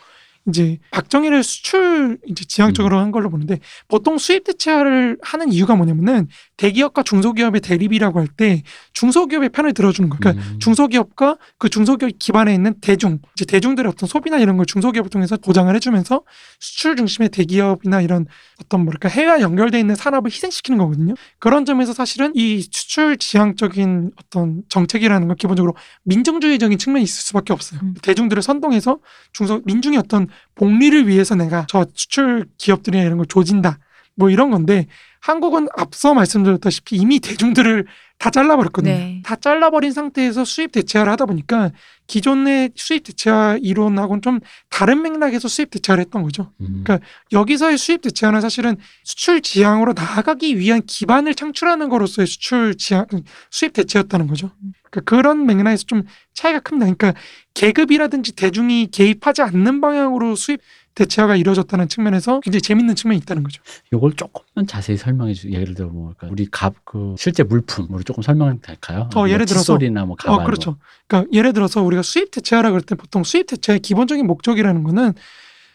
이제 박정희를 수출 이제 지향적으로 한 걸로 보는데 보통 수입 대체화를 하는 이유가 뭐냐면은 대기업과 중소기업의 대립이라고 할 때 중소기업의 편을 들어주는 거예요. 그러니까 음. 중소기업과 그 중소기업 기반에 있는 대중, 이제 대중들의 어떤 소비나 이런 걸 중소기업을 통해서 보장을 해주면서 수출 중심의 대기업이나 이런 어떤 뭐랄까 해외와 연결돼 있는 산업을 희생시키는 거거든요. 그런 점에서 사실은 이 수출 지향적인 어떤 정책이라는 건 기본적으로 민중주의적인 측면이 있을 수밖에 없어요. 음. 대중들을 선동해서 중소 민중의 어떤 복리를 위해서 내가 저 수출 기업들이나 이런 걸 조진다. 뭐 이런 건데 한국은 앞서 말씀드렸다시피 이미 대중들을 다 잘라버렸거든요. 네. 다 잘라버린 상태에서 수입 대체화를 하다 보니까 기존의 수입 대체화 이론하고는 좀 다른 맥락에서 수입 대체화를 했던 거죠. 음. 그러니까 여기서의 수입 대체화는 사실은 수출 지향으로 나아가기 위한 기반을 창출하는 거로서의 수출 지향 수입 대체였다는 거죠. 그러니까 그런 맥락에서 좀 차이가 큽니다. 그러니까 계급이라든지 대중이 개입하지 않는 방향으로 수입 대체화가 이루어졌다는 측면에서 굉장히 재밌는 측면이 있다는 거죠. 요걸 조금만 자세히 설명해 주. 예를 들어 뭐 그러니까 우리 갑 그 실제 물품으로 조금 설명 될까요? 어, 예를 들어서- 칫솔이나 뭐 가발. 어, 그렇죠. 그러니까 예를 들어서 우리가 수입 대체화라 그럴 때 보통 수입 대체의 기본적인 목적이라는 거는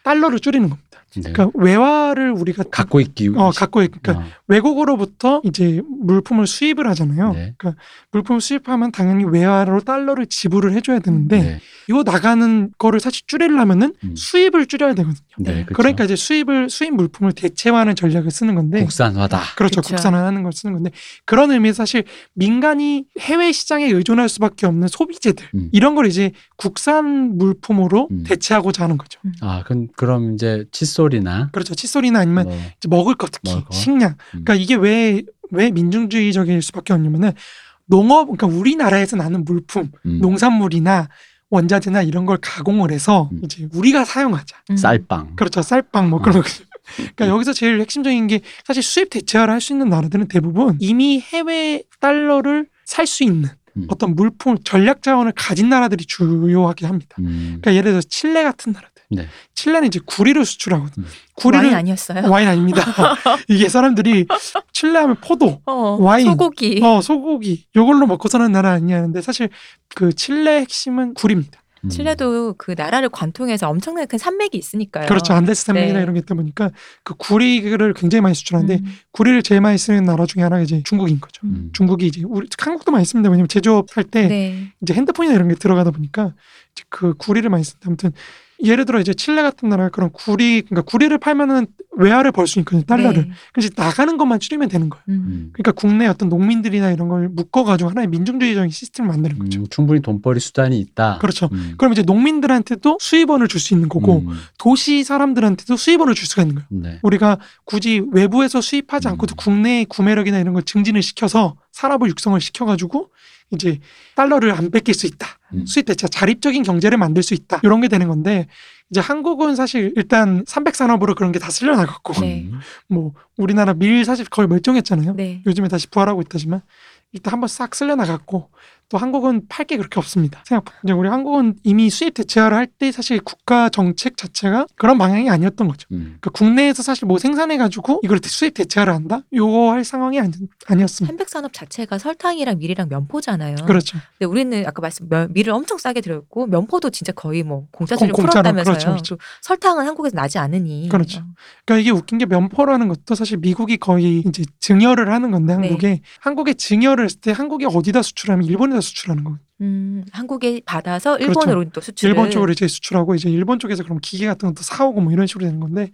달러를 줄이는 겁니다. 뭐. 네. 그러니까 외화를 우리가 갖고 있기. 어 갖고 있 그러니까 어, 외국으로부터 이제 물품을 수입을 하잖아요. 네. 그러니까 물품을 수입하면 당연히 외화로 달러를 지불을 해줘야 되는데 네. 이거 나가는 거를 사실 줄이려면은 음. 수입을 줄여야 되거든요. 네. 그렇죠. 그러니까 이제 수입을 수입 물품을 대체화하는 전략을 쓰는 건데 국산화다. 그렇죠. 그쵸. 국산화하는 걸 쓰는 건데 그런 의미에서 사실 민간이 해외 시장에 의존할 수밖에 없는 소비재들 음. 이런 걸 이제 국산 물품으로 음. 대체하고자 하는 거죠. 아, 그럼 그럼 이제 칫솔이나 그렇죠. 칫솔이나 아니면 뭐, 이제 먹을 것 특히 먹을 거. 식량. 음. 그러니까 이게 왜 왜 민중주의적일 수밖에 없냐면은 농업 그러니까 우리나라에서 나는 물품, 음, 농산물이나 원자재나 이런 걸 가공을 해서 음. 이제 우리가 사용하자. 음. 쌀빵. 그렇죠. 쌀빵 뭐 어. 그런 거. 그러니까 여기서 제일 핵심적인 게 사실 수입 대체화를 할 수 있는 나라들은 대부분 이미 해외 달러를 살 수 있는 음. 어떤 물품 전략 자원을 가진 나라들이 주요하게 합니다. 음. 그러니까 예를 들어서 칠레 같은 나라들. 네. 칠레는 이제 구리를 수출하거든요. 음. 구리를 와인 아니었어요? 와인 아닙니다. 이게 사람들이 칠레 하면 포도, 어, 와인. 소고기. 어 소고기 이걸로 먹고 사는 나라 아니냐는데 사실 그 칠레 핵심은 구리입니다. 음. 칠레도 그 나라를 관통해서 엄청나게 큰 산맥이 있으니까요. 그렇죠. 안데스 산맥이나 네. 이런 게 있다 보니까 그 구리를 굉장히 많이 수출하는데 음. 구리를 제일 많이 쓰는 나라 중에 하나가 이제 중국인 거죠. 음. 중국이 이제 우리 한국도 많이 씁니다. 왜냐면 제조업 할때 네. 이제 핸드폰이나 이런 게 들어가다 보니까 이제 그 구리를 많이 쓴다. 아무튼 예를 들어 이제 칠레 같은 나라 그런 구리 그러니까 구리를 팔면은 외화를 벌 수 있거든요. 달러를. 네. 그래서 나가는 것만 줄이면 되는 거예요. 음. 음. 그러니까 국내 어떤 농민들이나 이런 걸 묶어가지고 하나의 민중주의적인 시스템을 만드는 거죠. 음, 충분히 돈벌이 수단이 있다. 그렇죠. 음. 그럼 이제 농민들한테도 수입원을 줄 수 있는 거고 음. 도시 사람들한테도 수입원을 줄 수가 있는 거예요. 네. 우리가 굳이 외부에서 수입하지 음. 않고도 국내 구매력이나 이런 걸 증진을 시켜서 산업을 육성을 시켜가지고 이제 달러를 안 뺏길 수 있다. 음. 수입 대체 자립적인 경제를 만들 수 있다. 이런 게 되는 건데 이제 한국은 사실 일단 300산업으로 그런 게 다 쓸려 나갔고 네. 음. 뭐 우리나라 밀 사실 거의 멀쩡했잖아요. 네. 요즘에 다시 부활하고 있다지만 일단 한번 싹 쓸려 나갔고 또 한국은 팔 게 그렇게 없습니다. 생각보다 이제 우리 한국은 이미 수입 대체화를 할 때 사실 국가 정책 자체가 그런 방향이 아니었던 거죠. 음. 그러니까 국내에서 사실 뭐 생산해 가지고 이걸 수입 대체화를 한다? 요거 할 상황이 아니, 아니었습니다. 한백산업 자체가 설탕이랑 밀이랑 면포잖아요. 그렇죠. 근데 우리는 아까 말씀 면- 밀을 엄청 싸게 들였고 면포도 진짜 거의 뭐 공짜로 공- 공짜로, 풀었다면서요. 그렇죠, 그렇죠. 설탕은 한국에서 나지 않으니. 그렇죠. 그러니까 이게 웃긴 게 면포라는 것도 사실 미국이 거의 이제 증여를 하는 건데 네. 한국에 한국에 증여를 했을 때 한국이 어디다 수출하면 일본에다 수출하는 거예요. 음, 한국에 받아서 그렇죠. 일본으로 또 수출. 일본 쪽으로 이제 수출하고 이제 일본 쪽에서 그럼 기계 같은 것도 사오고 뭐 이런 식으로 되는 건데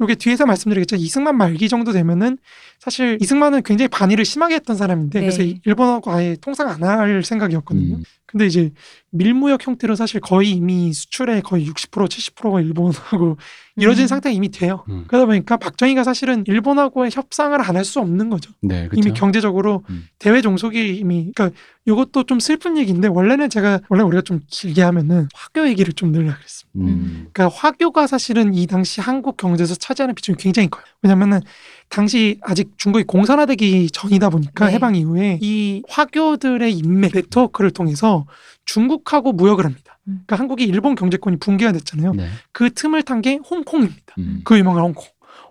요게 뒤에서 말씀드리겠죠. 이승만 말기 정도 되면은 사실 이승만은 굉장히 반일을 심하게 했던 사람인데 네. 그래서 일본하고 아예 통상 안 할 생각이었거든요. 음. 근데 이제 밀무역 형태로 사실 거의 이미 수출의 거의 60% 70%가 일본하고 이루어진 음. 상태가 이미 돼요. 음. 그러다 보니까 박정희가 사실은 일본하고의 협상을 안 할 수 없는 거죠. 네, 그렇죠. 이미 경제적으로 음. 대외 종속이 이미 그러니까 이것도 좀 슬픈 얘기인데 원래는 제가 원래 우리가 좀 길게 하면은 화교 얘기를 좀 늘려 그랬습니다. 음. 그러니까 화교가 사실은 이 당시 한국 경제에서 차지하는 비중이 굉장히 커요. 왜냐면은 당시 아직 중국이 공산화되기 전이다 보니까 네. 해방 이후에 이 화교들의 인맥 네트워크를 통해서 중국하고 무역을 합니다. 음. 그러니까 한국이 일본 경제권이 붕괴가 됐잖아요. 네. 그 틈을 탄 게 홍콩입니다. 음. 그 유명한 홍콩.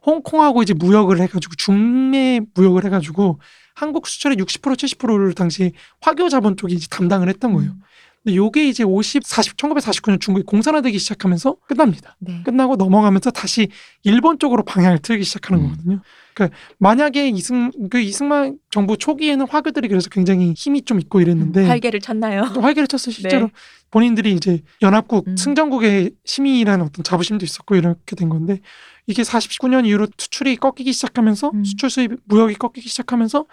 홍콩하고 이제 무역을 해가지고 중매 무역을 해가지고 한국 수출의 60% 70%를 당시 화교 자본 쪽이 이제 담당을 했던 거예요. 음. 근데 요게 이제 50, 40, 1949년 중국이 공산화되기 시작하면서 끝납니다. 네. 끝나고 넘어가면서 다시 일본 쪽으로 방향을 틀기 시작하는 음. 거거든요. 그러니까 만약에 이승 그 이승만 정부 초기에는 화교들이 그래서 굉장히 힘이 좀 있고 이랬는데 음, 활개를 쳤나요? 또 활개를 쳤어요 실제로 네. 본인들이 이제 연합국 음. 승전국의 시민이라는 어떤 자부심도 있었고 이렇게 된 건데 이게 49년 이후로 수출이 꺾이기 시작하면서 음. 수출 수입 무역이 꺾이기 시작하면서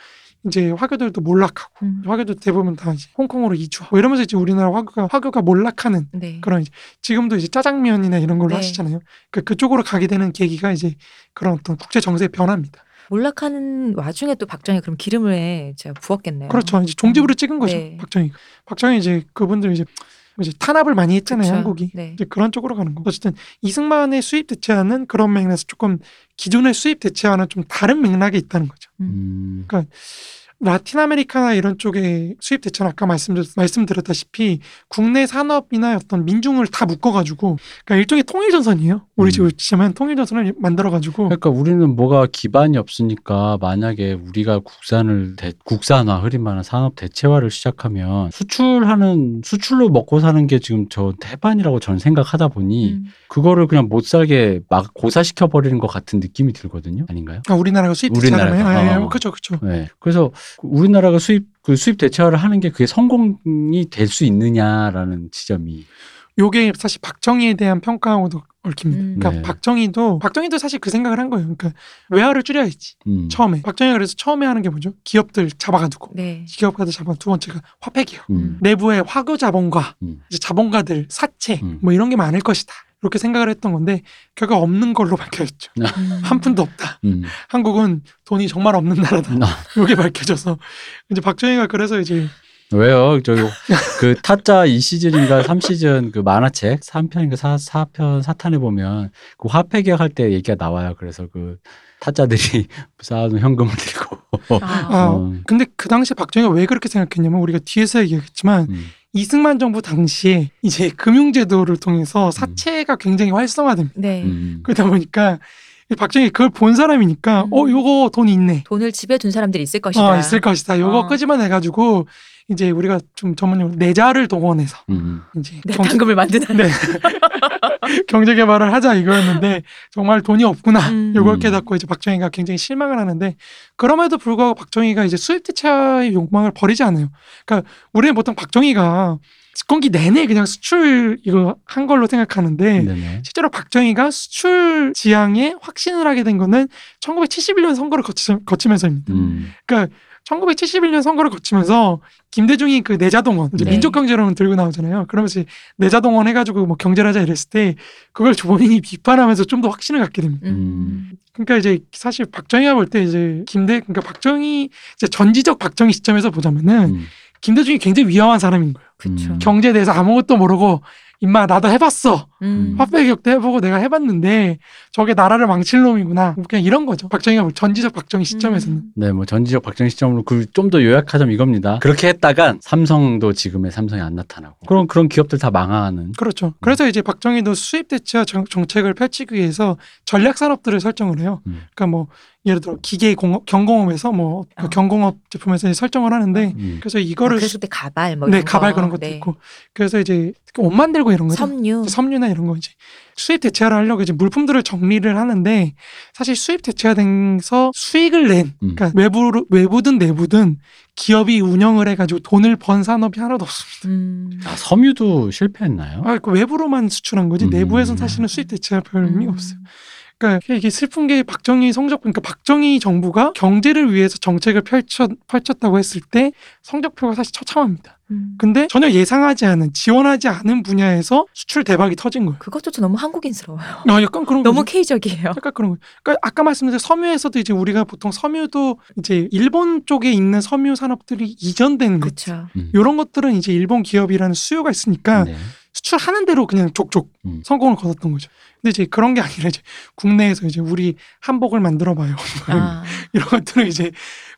이제 화교들도 몰락하고 음. 화교도 대부분 다 이제 홍콩으로 이주하고 뭐 이러면서 이제 우리나라 화교가 화교가 몰락하는 네. 그런 이제 지금도 이제 짜장면이나 이런 걸로 네. 하시잖아요. 그 그쪽으로 가게 되는 계기가 이제 그런 어떤 국제 정세 변화입니다. 몰락하는 와중에 또 박정희 그럼 기름을 제가 부었겠네요. 그렇죠. 이제 종집으로 찍은 거죠. 네. 박정희. 박정희 이제 그분들 이제 이제 탄압을 많이 했잖아요. 그쵸. 한국이. 네. 이제 그런 쪽으로 가는 거. 어쨌든 이승만의 수입 대체화는 그런 맥락에서 조금 기존의 수입 대체화는 좀 다른 맥락에 있다는 거죠. 음. 라틴 아메리카나 이런 쪽에 수입 대체는 아까 말씀드렸, 말씀드렸다시피 국내 산업이나 어떤 민중을 다 묶어가지고 그러니까 일종의 통일전선이에요. 우리 음. 지금 지금 통일전선을 만들어가지고 그러니까 우리는 뭐가 기반이 없으니까 만약에 우리가 국산을 대, 국산화 말은 산업 대체화를 시작하면 수출하는 수출로 먹고 사는 게 지금 저 태반이라고 저는 생각하다 보니 음. 그거를 그냥 못 살게 막 고사시켜 버리는 것 같은 느낌이 들거든요. 아닌가요? 아, 우리나라가 수입 우리나라가, 예, 예, 어. 그렇죠, 그렇죠. 네. 그래서 우리나라가 수입 그 수입 대체화를 하는 게 그게 성공이 될 수 있느냐라는 지점이 요게 사실 박정희에 대한 평가하고도 얽힙니다. 음. 그러니까 네. 박정희도 박정희도 사실 그 생각을 한 거예요. 그러니까 외화를 줄여야지. 음. 처음에 박정희가 그래서 처음에 하는 게 뭐죠? 기업들 잡아가두고 네. 기업가들 잡아 두 번째가 화폐 기업. 음. 내부에 화교 자본과 음. 이제 자본가들 사채 음. 뭐 이런 게 많을 것이다. 이렇게 생각을 했던 건데 결과 없는 걸로 밝혀졌죠. 음. 한 푼도 없다. 음. 한국은 돈이 정말 없는 나라다. 나- 이게 밝혀져서 이제 박정희가 그래서 이제 왜요? 저기 그 타짜 2시즌인가 3시즌 그 만화책 3편인가 4, 4편 사탄에 보면 그 화폐 계약할 때 얘기가 나와요. 그래서 그 타짜들이 쌓아둔 현금을 들고 아. 아, 어. 근데 그 당시 박정희가 왜 그렇게 생각했냐면 우리가 뒤에서 얘기했지만 음. 이승만 정부 당시에 이제 금융제도를 통해서 사채가 굉장히 활성화됩니다. 네. 음. 그러다 보니까 이 박정희 그걸 본 사람이니까 음. 어 요거 돈 있네. 돈을 집에 둔 사람들이 있을 것이다. 어, 있을 것이다. 요거 어. 끄집어내 가지고 이제 우리가 좀 전문용어로 내자를 동원해서 음. 이제 네, 경제, 당금을 만드는. 네. 경제 개발을 하자 이거였는데 정말 돈이 없구나. 음. 음. 깨닫고 이제 박정희가 굉장히 실망을 하는데 그럼에도 불구하고 박정희가 이제 수입 대체의 욕망을 버리지 않아요. 그러니까 우리는 보통 박정희가 집권기 내내 그냥 수출 이거 한 걸로 생각하는데 네네. 실제로 박정희가 수출 지향에 확신을 하게 된 거는 1971년 선거를 거치, 거치면서입니다. 음. 그러니까 1971년 선거를 거치면서 김대중이 그 내자동원, 네. 민족경제론을 들고 나오잖아요. 그러면서 내자동원 해가지고 뭐 경제를 하자 이랬을 때 그걸 본인이 비판하면서 좀 더 확신을 갖게 됩니다. 음. 그러니까 이제 사실 박정희가 볼 때 이제 김대, 그러니까 박정희 이제 전지적 박정희 시점에서 보자면은 음. 김대중이 굉장히 위험한 사람인 거예요. 음. 경제에 대해서 아무것도 모르고 임마 나도 해봤어. 음. 화폐 기억도 해보고 내가 해봤는데 저게 나라를 망칠 놈이구나. 그냥 이런 거죠. 박정희가 볼 전지적 박정희 시점에서는. 음. 네, 뭐 전지적 박정희 시점으로 그 좀 더 요약하자면 이겁니다. 그렇게 했다간 삼성도 지금의 삼성이 안 나타나고 그런 그런 기업들 다 망하는. 그렇죠. 그래서 이제 박정희도 수입 대체화 정, 정책을 펼치기 위해서 전략 산업들을 설정을 해요. 음. 그러니까 뭐 예를 들어 기계 공업, 경공업에서 뭐 어. 경공업 제품에서 설정을 하는데 음. 그래서 아, 이거를 그랬을 때 가발 뭐네 이런 가발 거. 그런 것도 네. 있고 그래서 이제 옷 만들고 이런 거죠. 섬유. 섬유나 이런 거 이제 수입 대체화를 하려고 이제 물품들을 정리를 하는데 사실 수입 대체화돼서 수익을 낸 음. 그러니까 외부 외부든 내부든 기업이 운영을 해가지고 돈을 번 산업이 하나도 없습니다. 음. 아, 섬유도 실패했나요? 아, 그 외부로만 수출한 거지 음. 내부에서는 사실은 수입 대체화 별 의미가 음. 없어요. 그러니까 이게 슬픈 게 박정희 성적 그러니까 박정희 정부가 경제를 위해서 정책을 펼쳤 펼쳤다고 했을 때 성적표가 사실 처참합니다. 음. 근데 전혀 예상하지 않은 지원하지 않은 분야에서 수출 대박이 터진 거예요. 그것조차 너무 한국인스러워요. 아, 약간 그런 너무 거죠. K적이에요. 약간 그런 거. 그러니까 아까 말씀드린 섬유에서도 이제 우리가 보통 섬유도 이제 일본 쪽에 있는 섬유 산업들이 이전된 것. 그렇죠. 음. 이런 것들은 이제 일본 기업이라는 수요가 있으니까 네. 수출하는 대로 그냥 족족 음. 성공을 거뒀던 거죠. 근데 이제 그런 게 아니라 이제 국내에서 이제 우리 한복을 만들어 봐요. 아, 이런 것들은 이제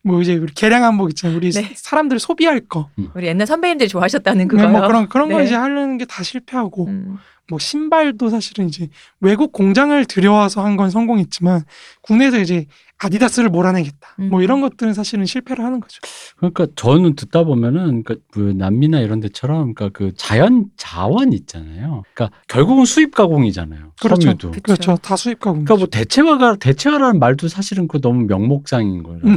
뭐 이제 우리 개량 한복 있잖아요. 우리 네. 사람들이 소비할 거. 우리 옛날 선배님들이 좋아하셨다는 그거요. 뭐 그런 그런 거 네. 이제 하려는 게 다 실패하고 음. 뭐 신발도 사실은 이제 외국 공장을 들여와서 한 건 성공했지만 국내에서 이제 아디다스를 몰아내겠다. 뭐 음. 이런 것들은 사실은 실패를 하는 거죠. 그러니까 저는 듣다 보면은 그러니까 그 남미나 이런 데처럼 그러니까 그 자연 자원 있잖아요. 그러니까 결국은 수입 가공이잖아요. 그렇죠. 섬유도. 그쵸. 그렇죠. 다 수입 가공. 그러니까 뭐 대체화가 대체화라는 말도 사실은 그 너무 명목상인 거예요. 음.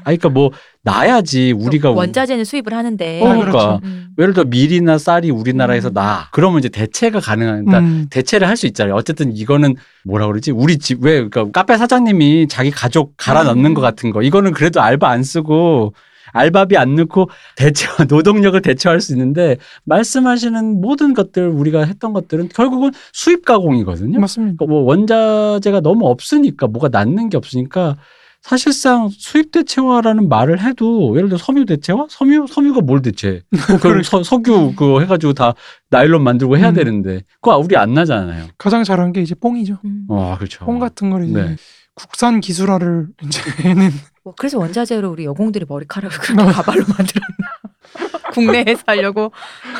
아 그러니까 뭐 나야지 우리가 원자재는 수입을 하는데 어, 그러니까 음. 예를 들어 밀이나 쌀이 우리나라에서 음. 나 그러면 이제 대체가 가능한 그러니까 음. 대체를 할 수 있잖아요. 어쨌든 이거는 뭐라 그러지? 우리 집 왜 그러니까 카페 사장님이 자기 가족 갈아 넣는 음. 것 같은 거 이거는 그래도 알바 안 쓰고 알바비 안 넣고 대체화 노동력을 대체할 수 있는데 말씀하시는 모든 것들 우리가 했던 것들은 결국은 수입 가공이거든요. 맞습니다. 그러니까 뭐 원자재가 너무 없으니까 뭐가 남는 게 없으니까 사실상 수입 대체화라는 말을 해도 예를 들어 섬유 대체화? 섬유 섬유가 뭘 대체? 뭐 결국 서, 석유 그거 해가지고 다 나일론 만들고 해야 음. 되는데 그거 우리 안 나잖아요. 가장 잘한 게 이제 뽕이죠. 음. 어 그렇죠. 뽕 같은 걸 이제 네. 국산 기술화를 이제 해는 뭐 그래서 원자재로 우리 여공들이 머리카락을 그렇게 가발로 만들었나? 국내에서 하려고.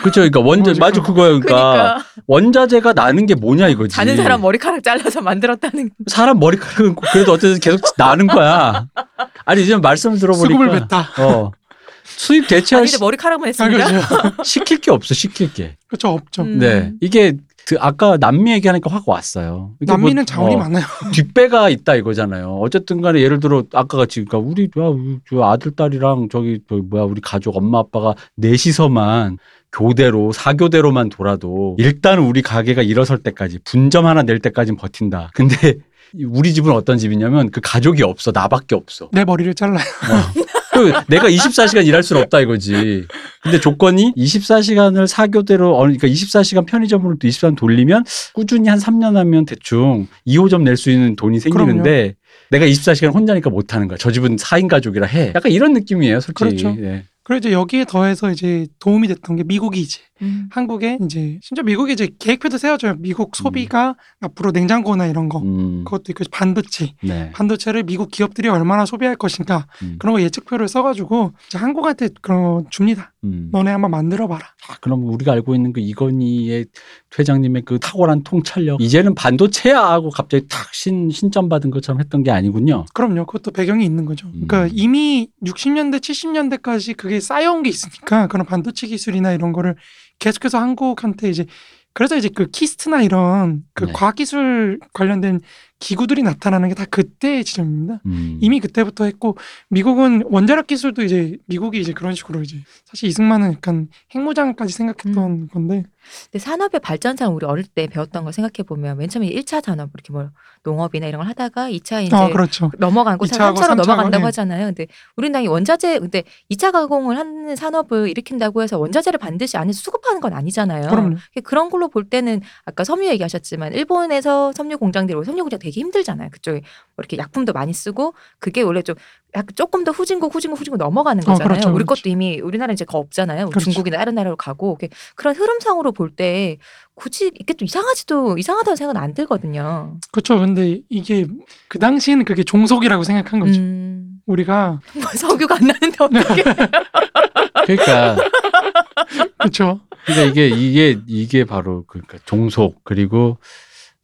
그렇죠. 그러니까 원자 맞아 그거. 그거예요. 그러니까 그러니까 원자재가 나는 게 뭐냐 이거지. 자는 사람 머리카락 잘라서 만들었다는. 사람 머리카락은 그래도 어쨌든 계속 나는 거야. 아니 지금 말씀을 들어보니까 수급을 뱉다. 어 수입 대체화 아니 근데 머리카락만 아, 했습니다. 그렇죠. 시킬 게 없어 시킬 게. 그렇죠. 없죠. 음. 네. 이게 그 아까 남미 얘기하니까 확 왔어요. 이게 남미는 뭐, 자원이 어, 많아요. 뒷배가 있다 이거잖아요. 어쨌든 간에 예를 들어 아까 같이 그러니까 우리 야, 저 아들 딸이랑 저기 저기 뭐야 우리 가족 엄마 아빠가 넷이서만 교대로 사교대로만 돌아도 일단 우리 가게가 일어설 때까지 분점 하나 낼 때까지는 버틴다. 근데 우리 집은 어떤 집이냐면 그 가족이 없어 나밖에 없어. 내 머리를 잘라요. 어. 그 내가 24시간 일할 수는 없다 이거지. 근데 조건이 24시간을 사교대로 어, 그러니까 24시간 편의점으로 또 24시간 돌리면 꾸준히 한 3년 하면 대충 2호점 낼 수 있는 돈이 생기는데 내가 24시간 혼자니까 못 하는 거야. 저 집은 4인 가족이라 해. 약간 이런 느낌이에요, 솔직히. 그렇죠. 예. 그리고 이제 여기에 더해서 이제 도움이 됐던 게 미국이 이제 음. 한국에 이제 심지어 미국이 이제 계획표도 세워줘요. 미국 소비가 앞으로 냉장고나 이런 거 음. 그것도 있고 반도체 네. 반도체를 미국 기업들이 얼마나 소비할 것인가 음. 그런 거 예측표를 써가지고 이제 한국한테 그런 거 줍니다. 음. 너네 한번 만들어봐라. 아, 그럼 우리가 알고 있는 그 이건희의 회장님의 그 탁월한 통찰력 이제는 반도체야 하고 갑자기 탁 신, 신점 받은 것처럼 했던 게 아니군요. 그럼요. 그것도 배경이 있는 거죠. 그러니까 음. 이미 60년대, 70년대까지 그게 쌓여온 게 있으니까 그런 반도체 기술이나 이런 거를 계속해서 한국한테 이제 그래서 이제 그 키스트나 이런 그 네. 과학기술 관련된 기구들이 나타나는 게 다 그때의 지점입니다. 음. 이미 그때부터 했고 미국은 원자력 기술도 이제 미국이 이제 그런 식으로 이제 사실 이승만은 약간 핵무장까지 생각했던 음. 건데 근데 산업의 발전상 우리 어릴 때 배웠던 걸 생각해 보면 맨 처음에 1차 산업 이렇게 뭐 농업이나 이런 걸 하다가 2차 이제 아 그렇죠. 넘어간 곳 3차로 삼차가, 넘어간다고 예. 하잖아요. 근데 우리는 당연히 원자재 근데 2차 가공을 하는 산업을 일으킨다고 해서 원자재를 반드시 안에서 수급하는 건 아니잖아요. 그럼요. 그런 걸로 볼 때는 아까 섬유 얘기하셨지만 일본에서 섬유 공장들이 섬유 공장 되게 힘들잖아요. 그쪽에 뭐 이렇게 약품도 많이 쓰고 그게 원래 좀 약간 조금 더 후진국 후진국 후진국 넘어가는 어, 거잖아요. 그렇죠, 우리 그렇죠. 것도 이미 우리나라 이제 거 없잖아요. 그렇죠. 중국이나 다른 나라로 가고 그런 흐름상으로 볼 때 굳이 이게 또 이상하지도 이상하다는 생각은 안 들거든요. 그렇죠. 근데 이게 그 당시에는 그게 종속이라고 생각한 거죠. 음, 우리가 뭐 석유가 안 나는데 어떻게? 그러니까, 그렇죠. 그러니까 이게 이게 이게 바로 그러니까 종속 그리고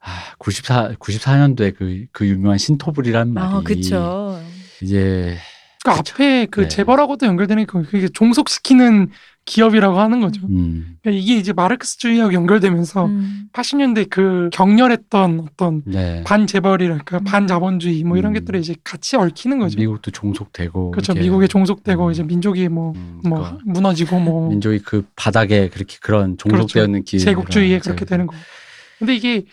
아, 94 94년도에 그 그 유명한 신토불이란 말이 아, 그렇죠. 이제 그 그쵸. 앞에 그 네. 재벌하고도 연결되는 거 그게 종속시키는 기업이라고 하는 거죠. 음, 그러니까 이게 이제 마르크스주의하고 연결되면서 음. 80년대 그 격렬했던 어떤 네. 반재벌이랄까 음. 반자본주의 뭐 이런 음. 것들이 이제 같이 얽히는 거죠. 미국도 종속되고 그렇죠. 이렇게. 미국에 종속되고 음. 이제 민족이 뭐뭐 음, 그러니까 무너지고 뭐 민족이 그 바닥에 그렇게 그런 종속되어 있는 길 제국주의에 그렇게 되는 거. 근데 이게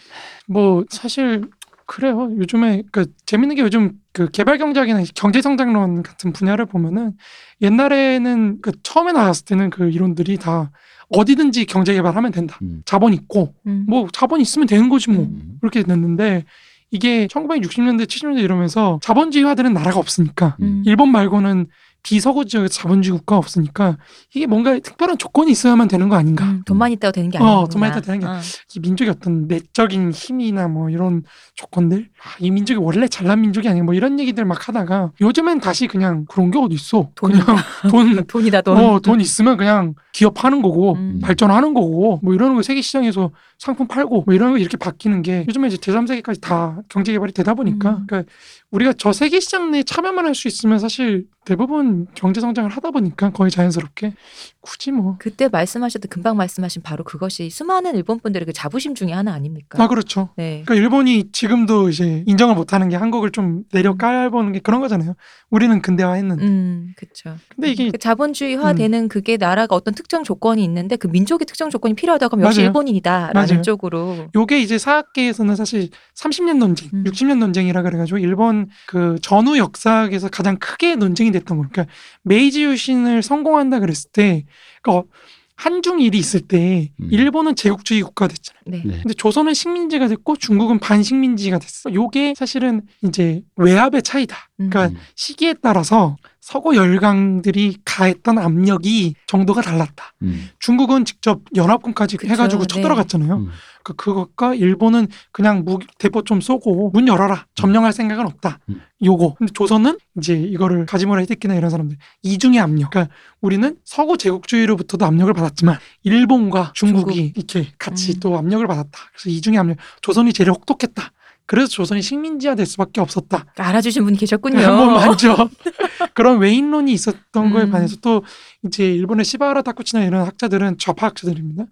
뭐 사실 그래요. 요즘에 그 재밌는 게 요즘 그 개발 경제학이나 경제 성장론 같은 분야를 보면은 옛날에는 그 처음에 나왔을 때는 그 이론들이 다 어디든지 경제 개발하면 된다. 음. 자본 있고 음. 뭐 자본 있으면 되는 거지 뭐 음. 그렇게 됐는데 이게 1960년대 70년대 이러면서 자본주의화되는 나라가 없으니까 음. 일본 말고는 비서구 지역에 자본주의 국가가 없으니까 이게 뭔가 특별한 조건이 있어야만 되는 거 아닌가. 음, 돈만 있다고 되는 게 어, 아니구나. 돈만 있다고 되는 게 어. 이 민족의 어떤 내적인 힘이나 뭐 이런 조건들 아, 이 민족이 원래 잘난 민족이 아니야 뭐 이런 얘기들 막 하다가 요즘엔 다시 그냥 그런 게 어디 있어 돈이 그냥 돈 돈이다 돈. 어, 돈 있으면 그냥 기업하는 거고 음. 발전하는 거고 뭐 이러는 거 세계 시장에서 상품 팔고 뭐 이런 거 이렇게 바뀌는 게 요즘에 이제 제3세계까지 다 경제 개발이 되다 보니까 음. 그러니까 우리가 저 세계 시장 내에 참여만 할 수 있으면 사실 대부분 경제 성장을 하다 보니까 거의 자연스럽게 굳이 뭐 그때 말씀하셨던 금방 말씀하신 바로 그것이 수많은 일본 분들의 그 자부심 중에 하나 아닙니까? 아 그렇죠. 네. 그러니까 일본이 지금도 이제 인정을 못하는 게 한국을 좀 내려 깔보는 게 그런 거잖아요. 우리는 근대화했는데. 음, 그렇죠. 근데 이게 그 자본주의화되는 그게 나라가 어떤 특정 조건이 있는데 그 민족의 특정 조건이 필요하다고 하면 역시 맞아요. 일본인이다라는 맞아요. 쪽으로. 요게 이제 사학계에서는 사실 30년 논쟁, 음. 60년 논쟁이라 그래가지고 일본 그 전후 역사학에서 가장 크게 논쟁이 됐던 거. 그러니까 메이지 유신을 성공한다 그랬을 때, 그러니까 한중일이 있을 때 음. 일본은 제국주의 국가 됐잖아요. 네. 네. 근데 조선은 식민지가 됐고 중국은 반식민지가 됐어. 요게 사실은 이제 외압의 차이다. 음. 그러니까 음. 시기에 따라서 서구 열강들이 가했던 압력이 정도가 달랐다. 음. 중국은 직접 연합군까지 그쵸, 해가지고 네. 쳐들어갔잖아요. 음. 그 그것과 일본은 그냥 무 대포 좀 쏘고 문 열어라. 점령할 생각은 없다. 음. 요거. 근데 조선은 이제 이거를 가지모라 히데키나 이런 사람들 이중의 압력. 그러니까 우리는 서구 제국주의로부터도 압력을 받았지만 일본과 중국이 이렇게 같이 음. 또 압력을 받았다. 그래서 이중의 압력. 조선이 제일 혹독했다. 그래서 조선이 식민지화 될 수밖에 없었다. 알아주신 분이 계셨군요. 한번 많죠. 그런 외인론이 있었던 거에 음. 반해서 또 이제 일본의 시바하라 타쿠치나 이런 학자들은 좌파 학자들입니다.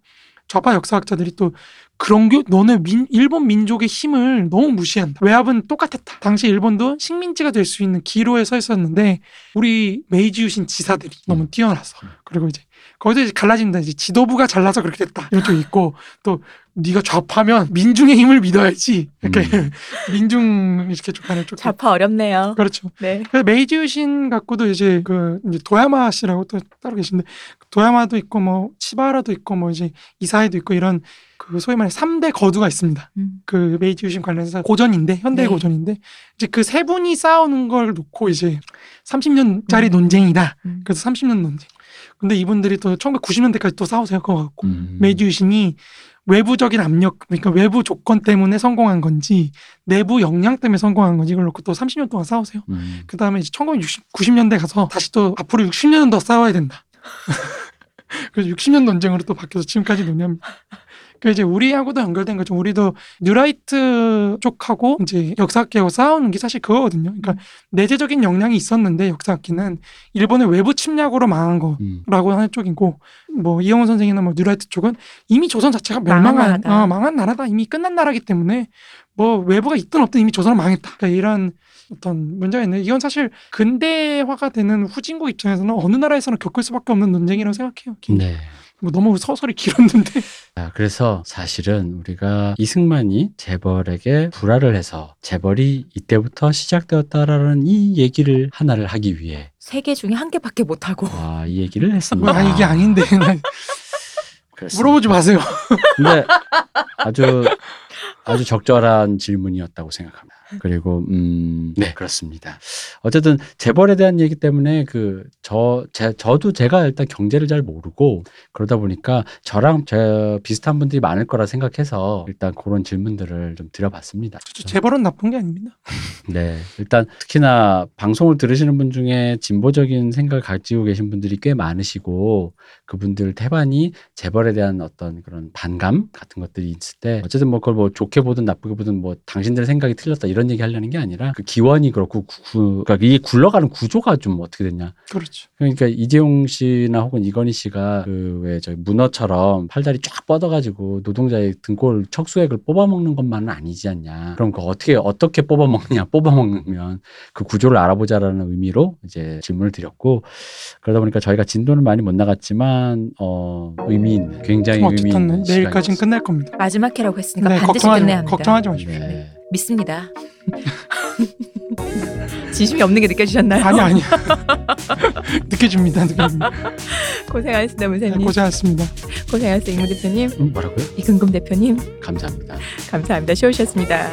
좌파 역사학자들이 또 그런 게 너네 민, 일본 민족의 힘을 너무 무시한다. 외압은 똑같았다. 당시 일본도 식민지가 될 수 있는 기로에 서 있었는데 우리 메이지 유신 지사들이 너무 뛰어나서 그리고 이제 거기서 이제 갈라진다. 이제 지도부가 잘나서 그렇게 됐다. 이런 쪽이 있고 또 네가 좌파면 민중의 힘을 믿어야지. 이렇게 음. 민중 이렇게 쪽하는 쪽. 좌파 어렵네요. 그렇죠. 네. 그래서 메이지 유신 갖고도 이제 그 이제 도야마 씨라고 또 따로 계신데 도야마도 있고 뭐 시바하라도 있고 뭐 이제 이시이도 있고 이런 그 소위 말해 삼대 거두가 있습니다. 음. 그 메이지 유신 관련해서 고전인데 현대 의 네. 고전인데 이제 그 세 분이 싸우는 걸 놓고 이제 30년짜리 음. 논쟁이다. 음. 그래서 30년 논쟁. 근데 이분들이 또 1990년대까지 또 싸우세요. 그거 갖고 음. 메이지 유신이 외부적인 압력, 그러니까 외부 조건 때문에 성공한 건지 내부 역량 때문에 성공한 건지 이걸 놓고 또 30년 동안 싸우세요. 음. 그 다음에 이제 1960, 90년대 가서 다시 또 앞으로 60년은 더 싸워야 된다. 그래서 60년 논쟁으로 또 바뀌어서 지금까지 논의합니다. 그 이제 우리하고도 연결된 거죠. 우리도 뉴라이트 쪽하고 이제 역사학계하고 싸우는 게 사실 그거거든요. 그러니까 내재적인 역량이 있었는데 역사학계는 일본의 외부 침략으로 망한 거. 음. 라고 하는 쪽이고 뭐 이영훈 선생이나 뭐 뉴라이트 쪽은 이미 조선 자체가 망한 멸망한 나라다. 어, 망한 나라다 이미 끝난 나라기 때문에 뭐 외부가 있든 없든 이미 조선은 망했다 그러니까 이런 어떤 문제가 있는데 이건 사실 근대화가 되는 후진국 입장에서는 어느 나라에서는 겪을 수밖에 없는 논쟁이라고 생각해요. 네. 뭐 너무 서설이 길었는데 자, 그래서 사실은 우리가 이승만이 재벌에게 불화를 해서 재벌이 이때부터 시작되었다라는 이 얘기를 하나를 하기 위해 세 개 중에 한 개밖에 못 하고. 아, 이 얘기를 뭐 했습니다. 아, 이게 아닌데. 물어보지 마세요. 근데 아주 아주 적절한 질문이었다고 생각합니다. 그리고 음, 네 그렇습니다. 어쨌든 재벌에 대한 얘기 때문에 그 저 제 저도 제가 일단 경제를 잘 모르고 그러다 보니까 저랑 제 비슷한 분들이 많을 거라 생각해서 일단 그런 질문들을 좀 드려봤습니다. 재벌은 나쁜 게 아닙니다. 네, 일단 특히나 방송을 들으시는 분 중에 진보적인 생각을 가지고 계신 분들이 꽤 많으시고 그분들 태반이 재벌에 대한 어떤 그런 반감 같은 것들이 있을 때 어쨌든 뭐 그걸 뭐 좋게 보든 나쁘게 보든 뭐 당신들 생각이 틀렸다 이런 얘기 하려는 게 아니라 그 기원이 그렇고 구, 구, 그러니까 이게 굴러가는 구조가 좀 어떻게 됐냐 그렇죠. 그러니까 이재용 씨나 혹은 이건희 씨가 그 왜 저기 문어처럼 팔다리 쫙 뻗어가지고 노동자의 등골 척수액을 뽑아먹는 것만은 아니지 않냐. 그럼 그 어떻게 어떻게 뽑아먹느냐? 뽑아먹으면 그 구조를 알아보자라는 의미로 이제 질문을 드렸고 그러다 보니까 저희가 진도는 많이 못 나갔지만 어 의미 있는 굉장히 좀 의미 있는 내일까지는. 끝날 겁니다. 마지막 회라고 했으니까 네, 반드시 걱정하지, 끝내야 합니다. 걱정하지 마십시오. 네. 믿습니다. 진심이 없는 게 느껴지셨나요? 아니 아니 느껴집니다. 느껴집니다. 고생하셨습니다, 문세님. 네, 고생하셨습니다. 고생하셨어요, 이문 대표님. 음, 뭐라고요? 이근금 대표님. 감사합니다. 감사합니다. 쉬우셨습니다.